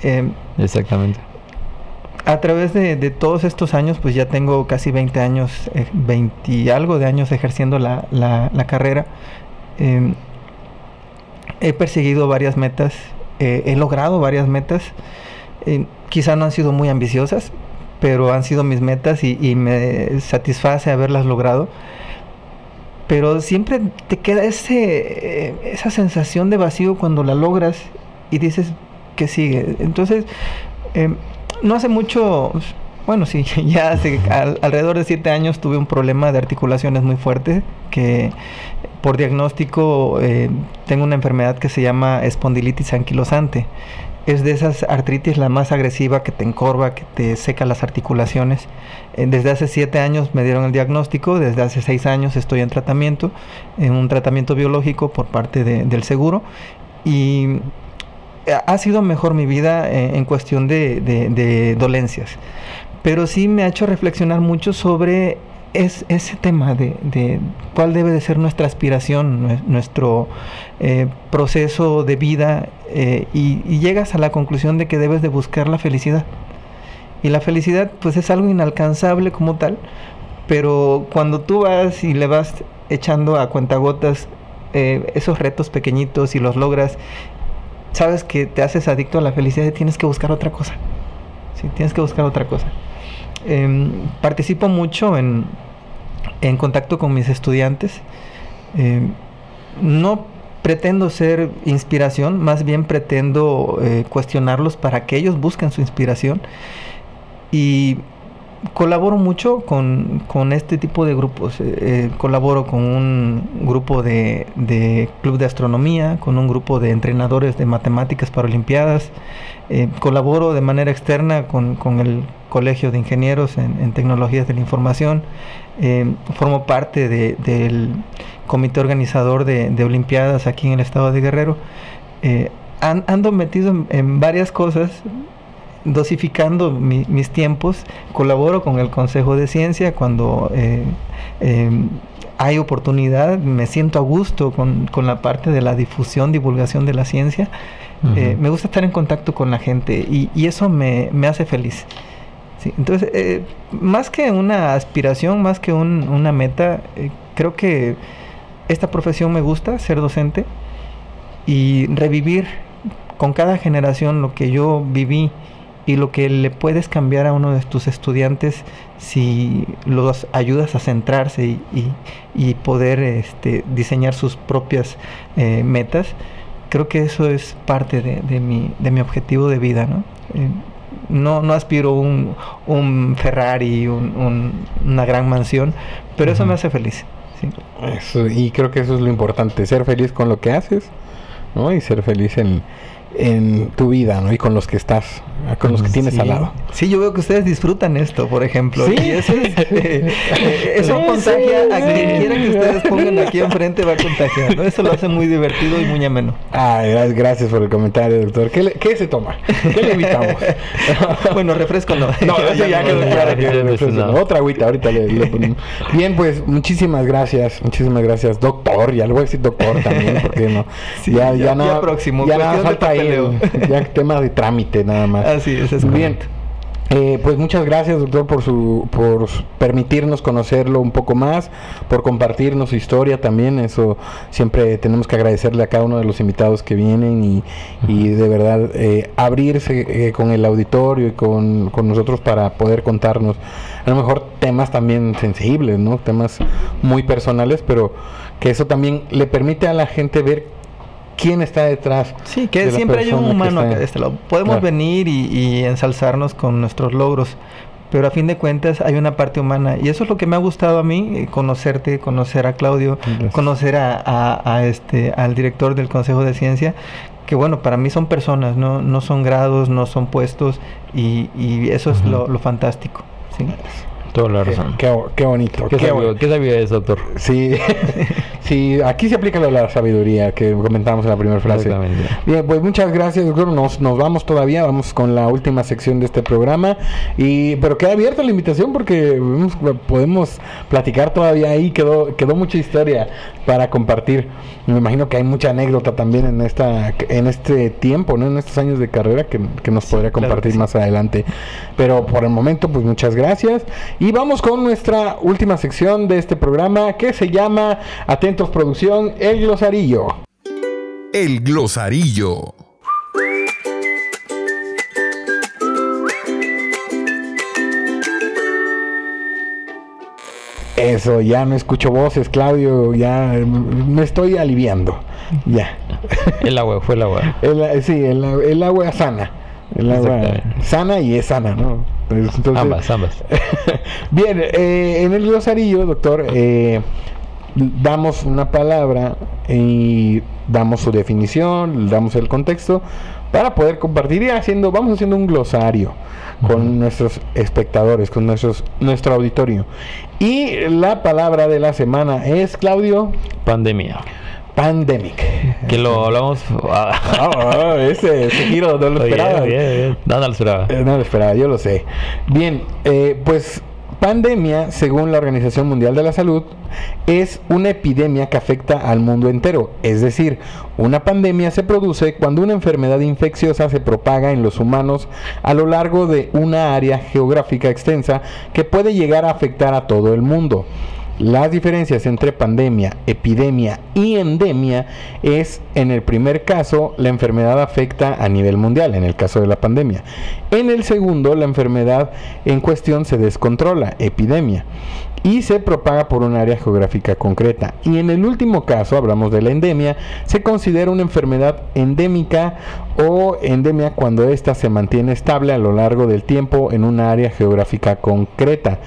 Em, Exactamente. A través de, todos estos años, pues ya tengo casi 20 años, 20 y algo de años ejerciendo la, la, la carrera he perseguido varias metas, eh, he logrado varias metas, eh, quizá no han sido muy ambiciosas, pero han sido mis metas y, me satisface haberlas logrado. Pero siempre te queda ese, eh, esa sensación de vacío cuando la logras y dices que sigue. Entonces, no hace mucho, bueno, sí, ya hace alrededor de siete años tuve un problema de articulaciones muy fuerte que por diagnóstico eh, tengo una enfermedad que se llama espondilitis anquilosante. Es de esas artritis la más agresiva que te encorva, que te seca las articulaciones. Eh, desde hace siete años me dieron el diagnóstico, desde hace seis años estoy en tratamiento, en un tratamiento biológico por parte del seguro y ha sido mejor mi vida eh, en, cuestión de dolencias pero sí me ha hecho reflexionar mucho sobre es, ese tema de, cuál debe de ser nuestra aspiración, nuestro eh, proceso de vida eh, y, llegas a la conclusión de que debes de buscar la felicidad. Y la felicidad pues es algo inalcanzable como tal, pero cuando tú vas y le vas echando a cuentagotas eh, esos retos pequeñitos y los logras, sabes que te haces adicto a la felicidad y tienes que buscar otra cosa. Sí, tienes que buscar otra cosa. Em, participo mucho en, en, contacto con mis estudiantes. Em, no pretendo ser inspiración, más bien pretendo eh, cuestionarlos para que ellos busquen su inspiración. Y colaboro mucho con, con, este tipo de grupos. Eh, eh, colaboro con un grupo de, de, club de astronomía, con un grupo de entrenadores de matemáticas para Olimpiadas. Eh, colaboro de manera externa con, con, el Colegio de Ingenieros en, Tecnologías de la Información. formo parte de, del comité organizador de, Olimpiadas aquí en el estado de Guerrero. ando metido en varias cosas dosificando mis tiempos, colaboro con el Consejo de Ciencia cuando eh, eh, hay oportunidad, me siento a gusto con, la parte de la difusión, divulgación de la ciencia. Eh, me gusta estar en contacto con la gente y, eso me, hace feliz. entonces, más que una aspiración, más que una meta, creo que esta profesión me gusta, ser docente y revivir con cada generación lo que yo viví y lo que le puedes cambiar a uno de tus estudiantes si los ayudas a centrarse y, poder este, diseñar sus propias eh, metas, creo que eso es parte de, mi, de mi objetivo de vida, ¿no? Eh, no, no aspiro un, un Ferrari, un, una gran mansión, pero eso me hace feliz. y creo que eso es lo importante, ser feliz con lo que haces, ¿no? Y ser feliz en, en tu vida, ¿no? Y con los que estás, con los que tienes al lado. Sí, yo veo que ustedes disfrutan esto, por ejemplo. Sí. Y eso, eso contagia a quien quiera que ustedes pongan aquí enfrente, va a contagiar, ¿no? Eso lo hace muy divertido y muy ameno. Ah, gracias por el comentario, doctor. ¿Qué, qué se toma? ¿Qué le invitamos? bueno, refresco no. No, eso ya quedó claro que Otra agüita, ahorita le, ponemos. Bien, pues muchísimas gracias, muchísimas gracias, doctor. Ya le voy a decir doctor también, porque no. ya, ya, ya, próximo. Ya nada falta ya tema de trámite nada más. Así es, es Bien. Eh, pues muchas gracias, doctor, por su, por permitirnos conocerlo un poco más, por compartirnos su historia también. Eso siempre tenemos que agradecerle a cada uno de los invitados que vienen y, de verdad eh, abrirse eh, con el auditorio y con, con, nosotros para poder contarnos a lo mejor temas también sensibles, ¿no? Temas muy personales, pero que eso también le permite a la gente ver quién está detrás. Sí, que siempre hay un humano acá de este lado. Podemos venir y, ensalzarnos con nuestros logros, pero a fin de cuentas hay una parte humana y eso es lo que me ha gustado a mí, eh, conocerte, conocer a Claudio, conocer a, este, al director del Consejo de Ciencia, que bueno, para mí son personas, no, no son grados, no son puestos y, eso es lo, lo fantástico. ¿sí? Toda la razón. Qué, bonito. ¿Qué, qué, eso, doctor? Sí, sí, aquí se aplica la sabiduría que comentamos en la primera frase. Bien, pues muchas gracias, doctor. Nos, nos vamos todavía, vamos con la última sección de este programa. y Pero queda abierta la invitación porque podemos platicar todavía ahí. Quedó, quedó mucha historia para compartir. Me imagino que hay mucha anécdota también en esta en este tiempo, ¿no? En estos años de carrera que, nos podría compartir más adelante. Pero por el momento, pues muchas gracias. Y vamos con nuestra última sección de este programa que se llama Atentos Producción, el glosarillo. El glosarillo. Eso, ya no escucho voces, Claudio, ya me estoy aliviando. Ya. El agua, fue el agua. sí, el, el agua sana. El agua sana y es sana, ¿no? Ambas, ambas. Bien, eh, en el glosarillo, doctor, eh, damos una palabra y damos su definición, damos el contexto para poder compartir y haciendo, vamos haciendo un glosario con nuestros espectadores, con nuestros, nuestro auditorio. Y la palabra de la semana es, Claudio. Pandemia. Pandemic. Que lo hablamos. Ah, ese, giro no lo esperaba. No, lo esperaba. Eh, no lo esperaba, yo lo sé. Bien, eh, pues pandemia, según la Organización Mundial de la Salud, es una epidemia que afecta al mundo entero. Es decir, una pandemia se produce cuando una enfermedad infecciosa se propaga en los humanos a lo largo de una área geográfica extensa que puede llegar a afectar a todo el mundo. Las diferencias entre pandemia, epidemia y endemia es en el primer caso la enfermedad afecta a nivel mundial, en el caso de la pandemia. En el segundo la enfermedad en cuestión se descontrola, epidemia y se propaga por un área geográfica concreta. Y en el último caso, hablamos de la endemia, se considera una enfermedad endémica o endemia cuando ésta se mantiene estable a lo largo del tiempo en un área geográfica concreta.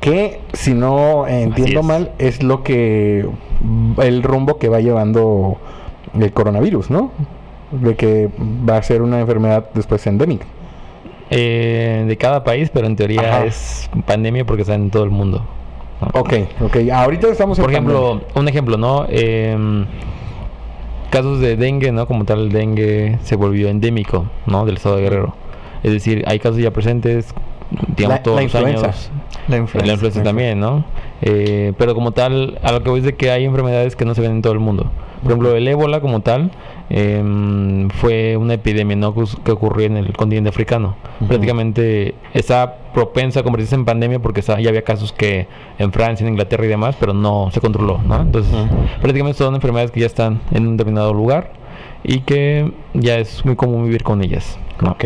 Que, si no entiendo mal, es lo que el rumbo que va llevando el coronavirus, ¿no? De que va a ser una enfermedad después endémica. Eh, de cada país, pero en teoría Ajá. es pandemia porque está en todo el mundo. ¿no? Ok, ok. Ahorita estamos en Por ejemplo, pandemia. un ejemplo, ¿no? Em, casos de dengue, ¿no? Como tal, el dengue se volvió endémico, ¿no? Del estado de Guerrero. Es decir, hay casos ya presentes, digamos, La- todos la los influenza. años. La La influenza. también, ¿no? Eh, pero como tal, a lo que voy es de que hay enfermedades que no se ven en todo el mundo. Por ejemplo, el ébola como tal em, fue una epidemia ¿no? que, ocurrió en el continente africano. Prácticamente está propensa a convertirse en pandemia porque ya había casos que en Francia, en Inglaterra y demás, pero no se controló, ¿no? Entonces, Ujú. prácticamente son enfermedades que ya están en un determinado lugar y que ya es muy común vivir con ellas. ¿no? Ok.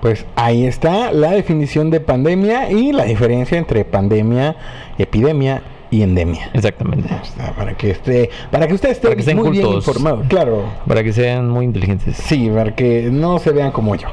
Pues ahí está la definición de pandemia y la diferencia entre pandemia, epidemia y endemia. Exactamente. O sea, para que esté, para que usted esté Para que estén muy bien informado. Claro. Para que sean muy inteligentes. Sí, para que no se vean como yo.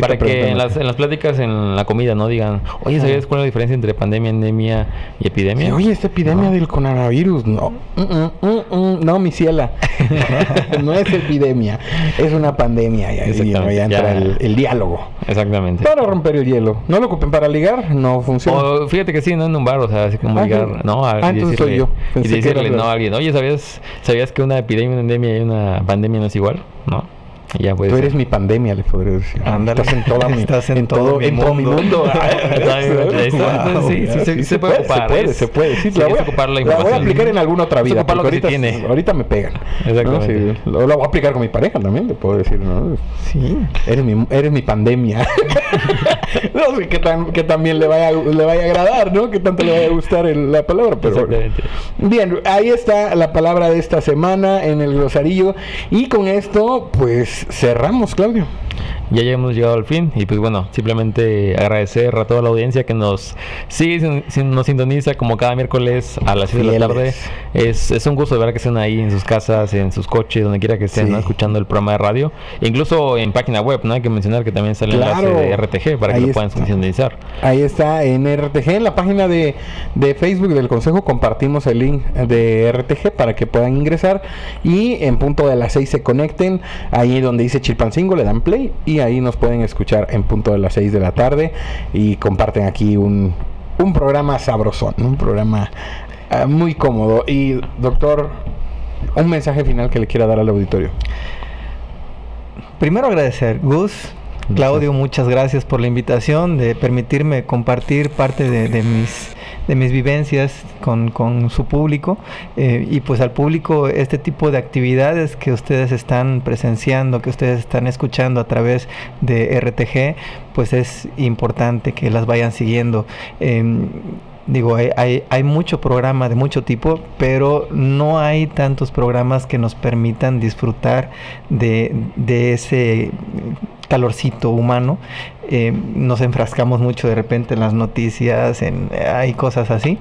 Para que en las, en las pláticas, en la comida, no digan, oye, ¿sabías cuál es la diferencia entre pandemia, endemia y epidemia? Sí, oye, esta epidemia No. del coronavirus, no. Mm, mm, mm, mm, no, mi ciela. no es epidemia, es una pandemia. Y ahí Exactamente, ya entra ya. el, el diálogo. Exactamente. Para romper el hielo. No lo ocupen para ligar, no funciona. O fíjate que sí, no en un bar, o sea, así como Ah, llegar, sí. ¿no? A- Ah, y entonces soy yo. y Pensé que decirle, no, a alguien, oye, ¿sabías, ¿sabías que una epidemia, una endemia y una pandemia no es igual? ¿No? Ya. Tú eres mi pandemia, le podría decir. Ándale. Estás en toda mi, Estás en todo mi en todo mi mundo. Wow, sí, se- se puede ocupar, Se puede, se puede. Sí, sí, la voy, a, ocupar la la voy a aplicar en alguna otra vida. porque que se ahorita, tiene. ahorita me pegan. Exactamente. ¿no? Sí, lo, lo voy a aplicar con mi pareja también, le puedo decir. ¿no? Sí. Eres mi, eres mi pandemia. no sé qué tan, qué tan bien le vaya, le vaya a agradar, ¿no? Qué tanto le vaya a gustar el- la palabra, pero bueno. Exactamente. Bien, ahí está la palabra de esta semana en el glosarillo. Y con esto, pues cerramos, Claudio. Ya hemos llegado al fin y pues bueno, simplemente agradecer a toda la audiencia que nos sigue, nos sintoniza como cada miércoles a las 6 de la tarde. Es, es un gusto de ver que estén ahí en sus casas, en sus coches, donde quiera que estén, Sí. ¿no? escuchando el programa de radio. Incluso en página web, ¿no? Hay que mencionar que también sale Claro. enlace de RTG para que Ahí lo puedan está. sintonizar. Ahí está en RTG, en la página de, de Facebook del Consejo compartimos el link de RTG para que puedan ingresar y en punto de las 6 se conecten, ahí donde dice Chilpancingo le dan play y ahí nos pueden escuchar en punto de las 6 de la tarde y comparten aquí un, un programa sabrosón, un programa ah, muy cómodo. Y doctor, un mensaje final que le quiera dar al auditorio. Primero agradecer, Gus. Claudio, muchas gracias por la invitación, de permitirme compartir parte de, de mis de mis vivencias con, con su público eh, y pues al público este tipo de actividades que ustedes están presenciando, que ustedes están escuchando a través de RTG, pues es importante que las vayan siguiendo. Em, Digo, hay, hay, hay, mucho programa de mucho tipo, pero no hay tantos programas que nos permitan disfrutar de, de ese calorcito humano. Eh, nos enfrascamos mucho de repente en las noticias, en hay cosas así.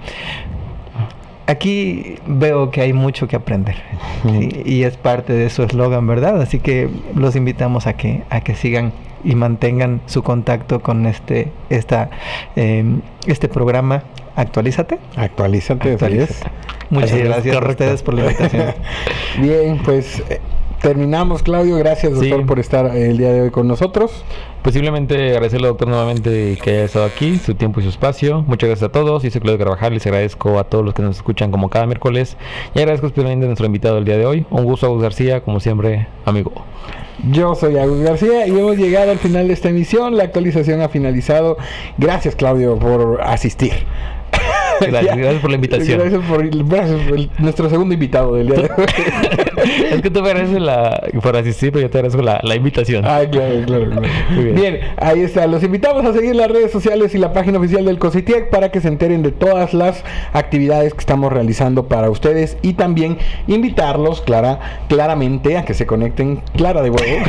Aquí veo que hay mucho que aprender ¿sí? y es parte de su eslogan, ¿verdad? Así que los invitamos a que a que sigan y mantengan su contacto con este esta eh, este programa Actualízate. Actualízate, Actualízate. Muchas Así gracias a ustedes por la invitación. Bien, pues terminamos, Claudio. Gracias, doctor, Sí. por estar el día de hoy con nosotros. Posiblemente agradecerle, doctor, nuevamente que haya estado aquí, su tiempo y su espacio. Muchas gracias a todos. Yo soy Claudio Carvajal. Les agradezco a todos los que nos escuchan como cada miércoles. Y agradezco especialmente a nuestro invitado del día de hoy. Un gusto, Agus García, como siempre, amigo. Yo soy Agus García y hemos llegado al final de esta emisión. La actualización ha finalizado. Gracias, Claudio, por asistir. Gracias, gracias por la invitación. Gracias por, gracias por el- nuestro segundo invitado del día de hoy. es que tú me agradeces la, por asistir, pero yo te agradezco la, la invitación. Ah, claro, claro, claro. Muy bien. bien. ahí está. Los invitamos a seguir las redes sociales y la página oficial del COSITIEC para que se enteren de todas las actividades que estamos realizando para ustedes y también invitarlos clara, claramente a que se conecten, clara de huevo,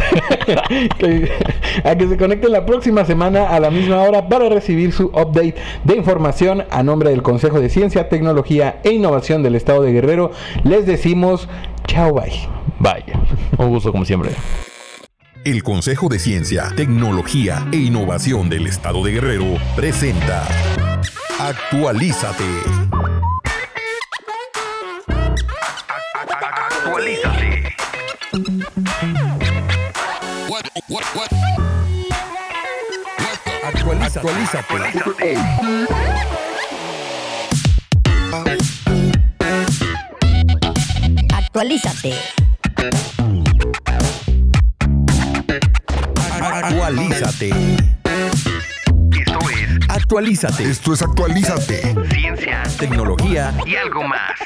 a que se conecten la próxima semana a la misma hora para recibir su update de información a nombre del Consejo de Ciencia, Tecnología e Innovación del Estado de Guerrero. Les decimos chao, bye. Vaya, un gusto como siempre. El Consejo de Ciencia, Tecnología e Innovación del Estado de Guerrero presenta Actualízate. Actualízate. Actualízate. Actualízate. Actualízate. Esto es Actualízate. Esto es Actualízate. Ciencia, tecnología y algo más.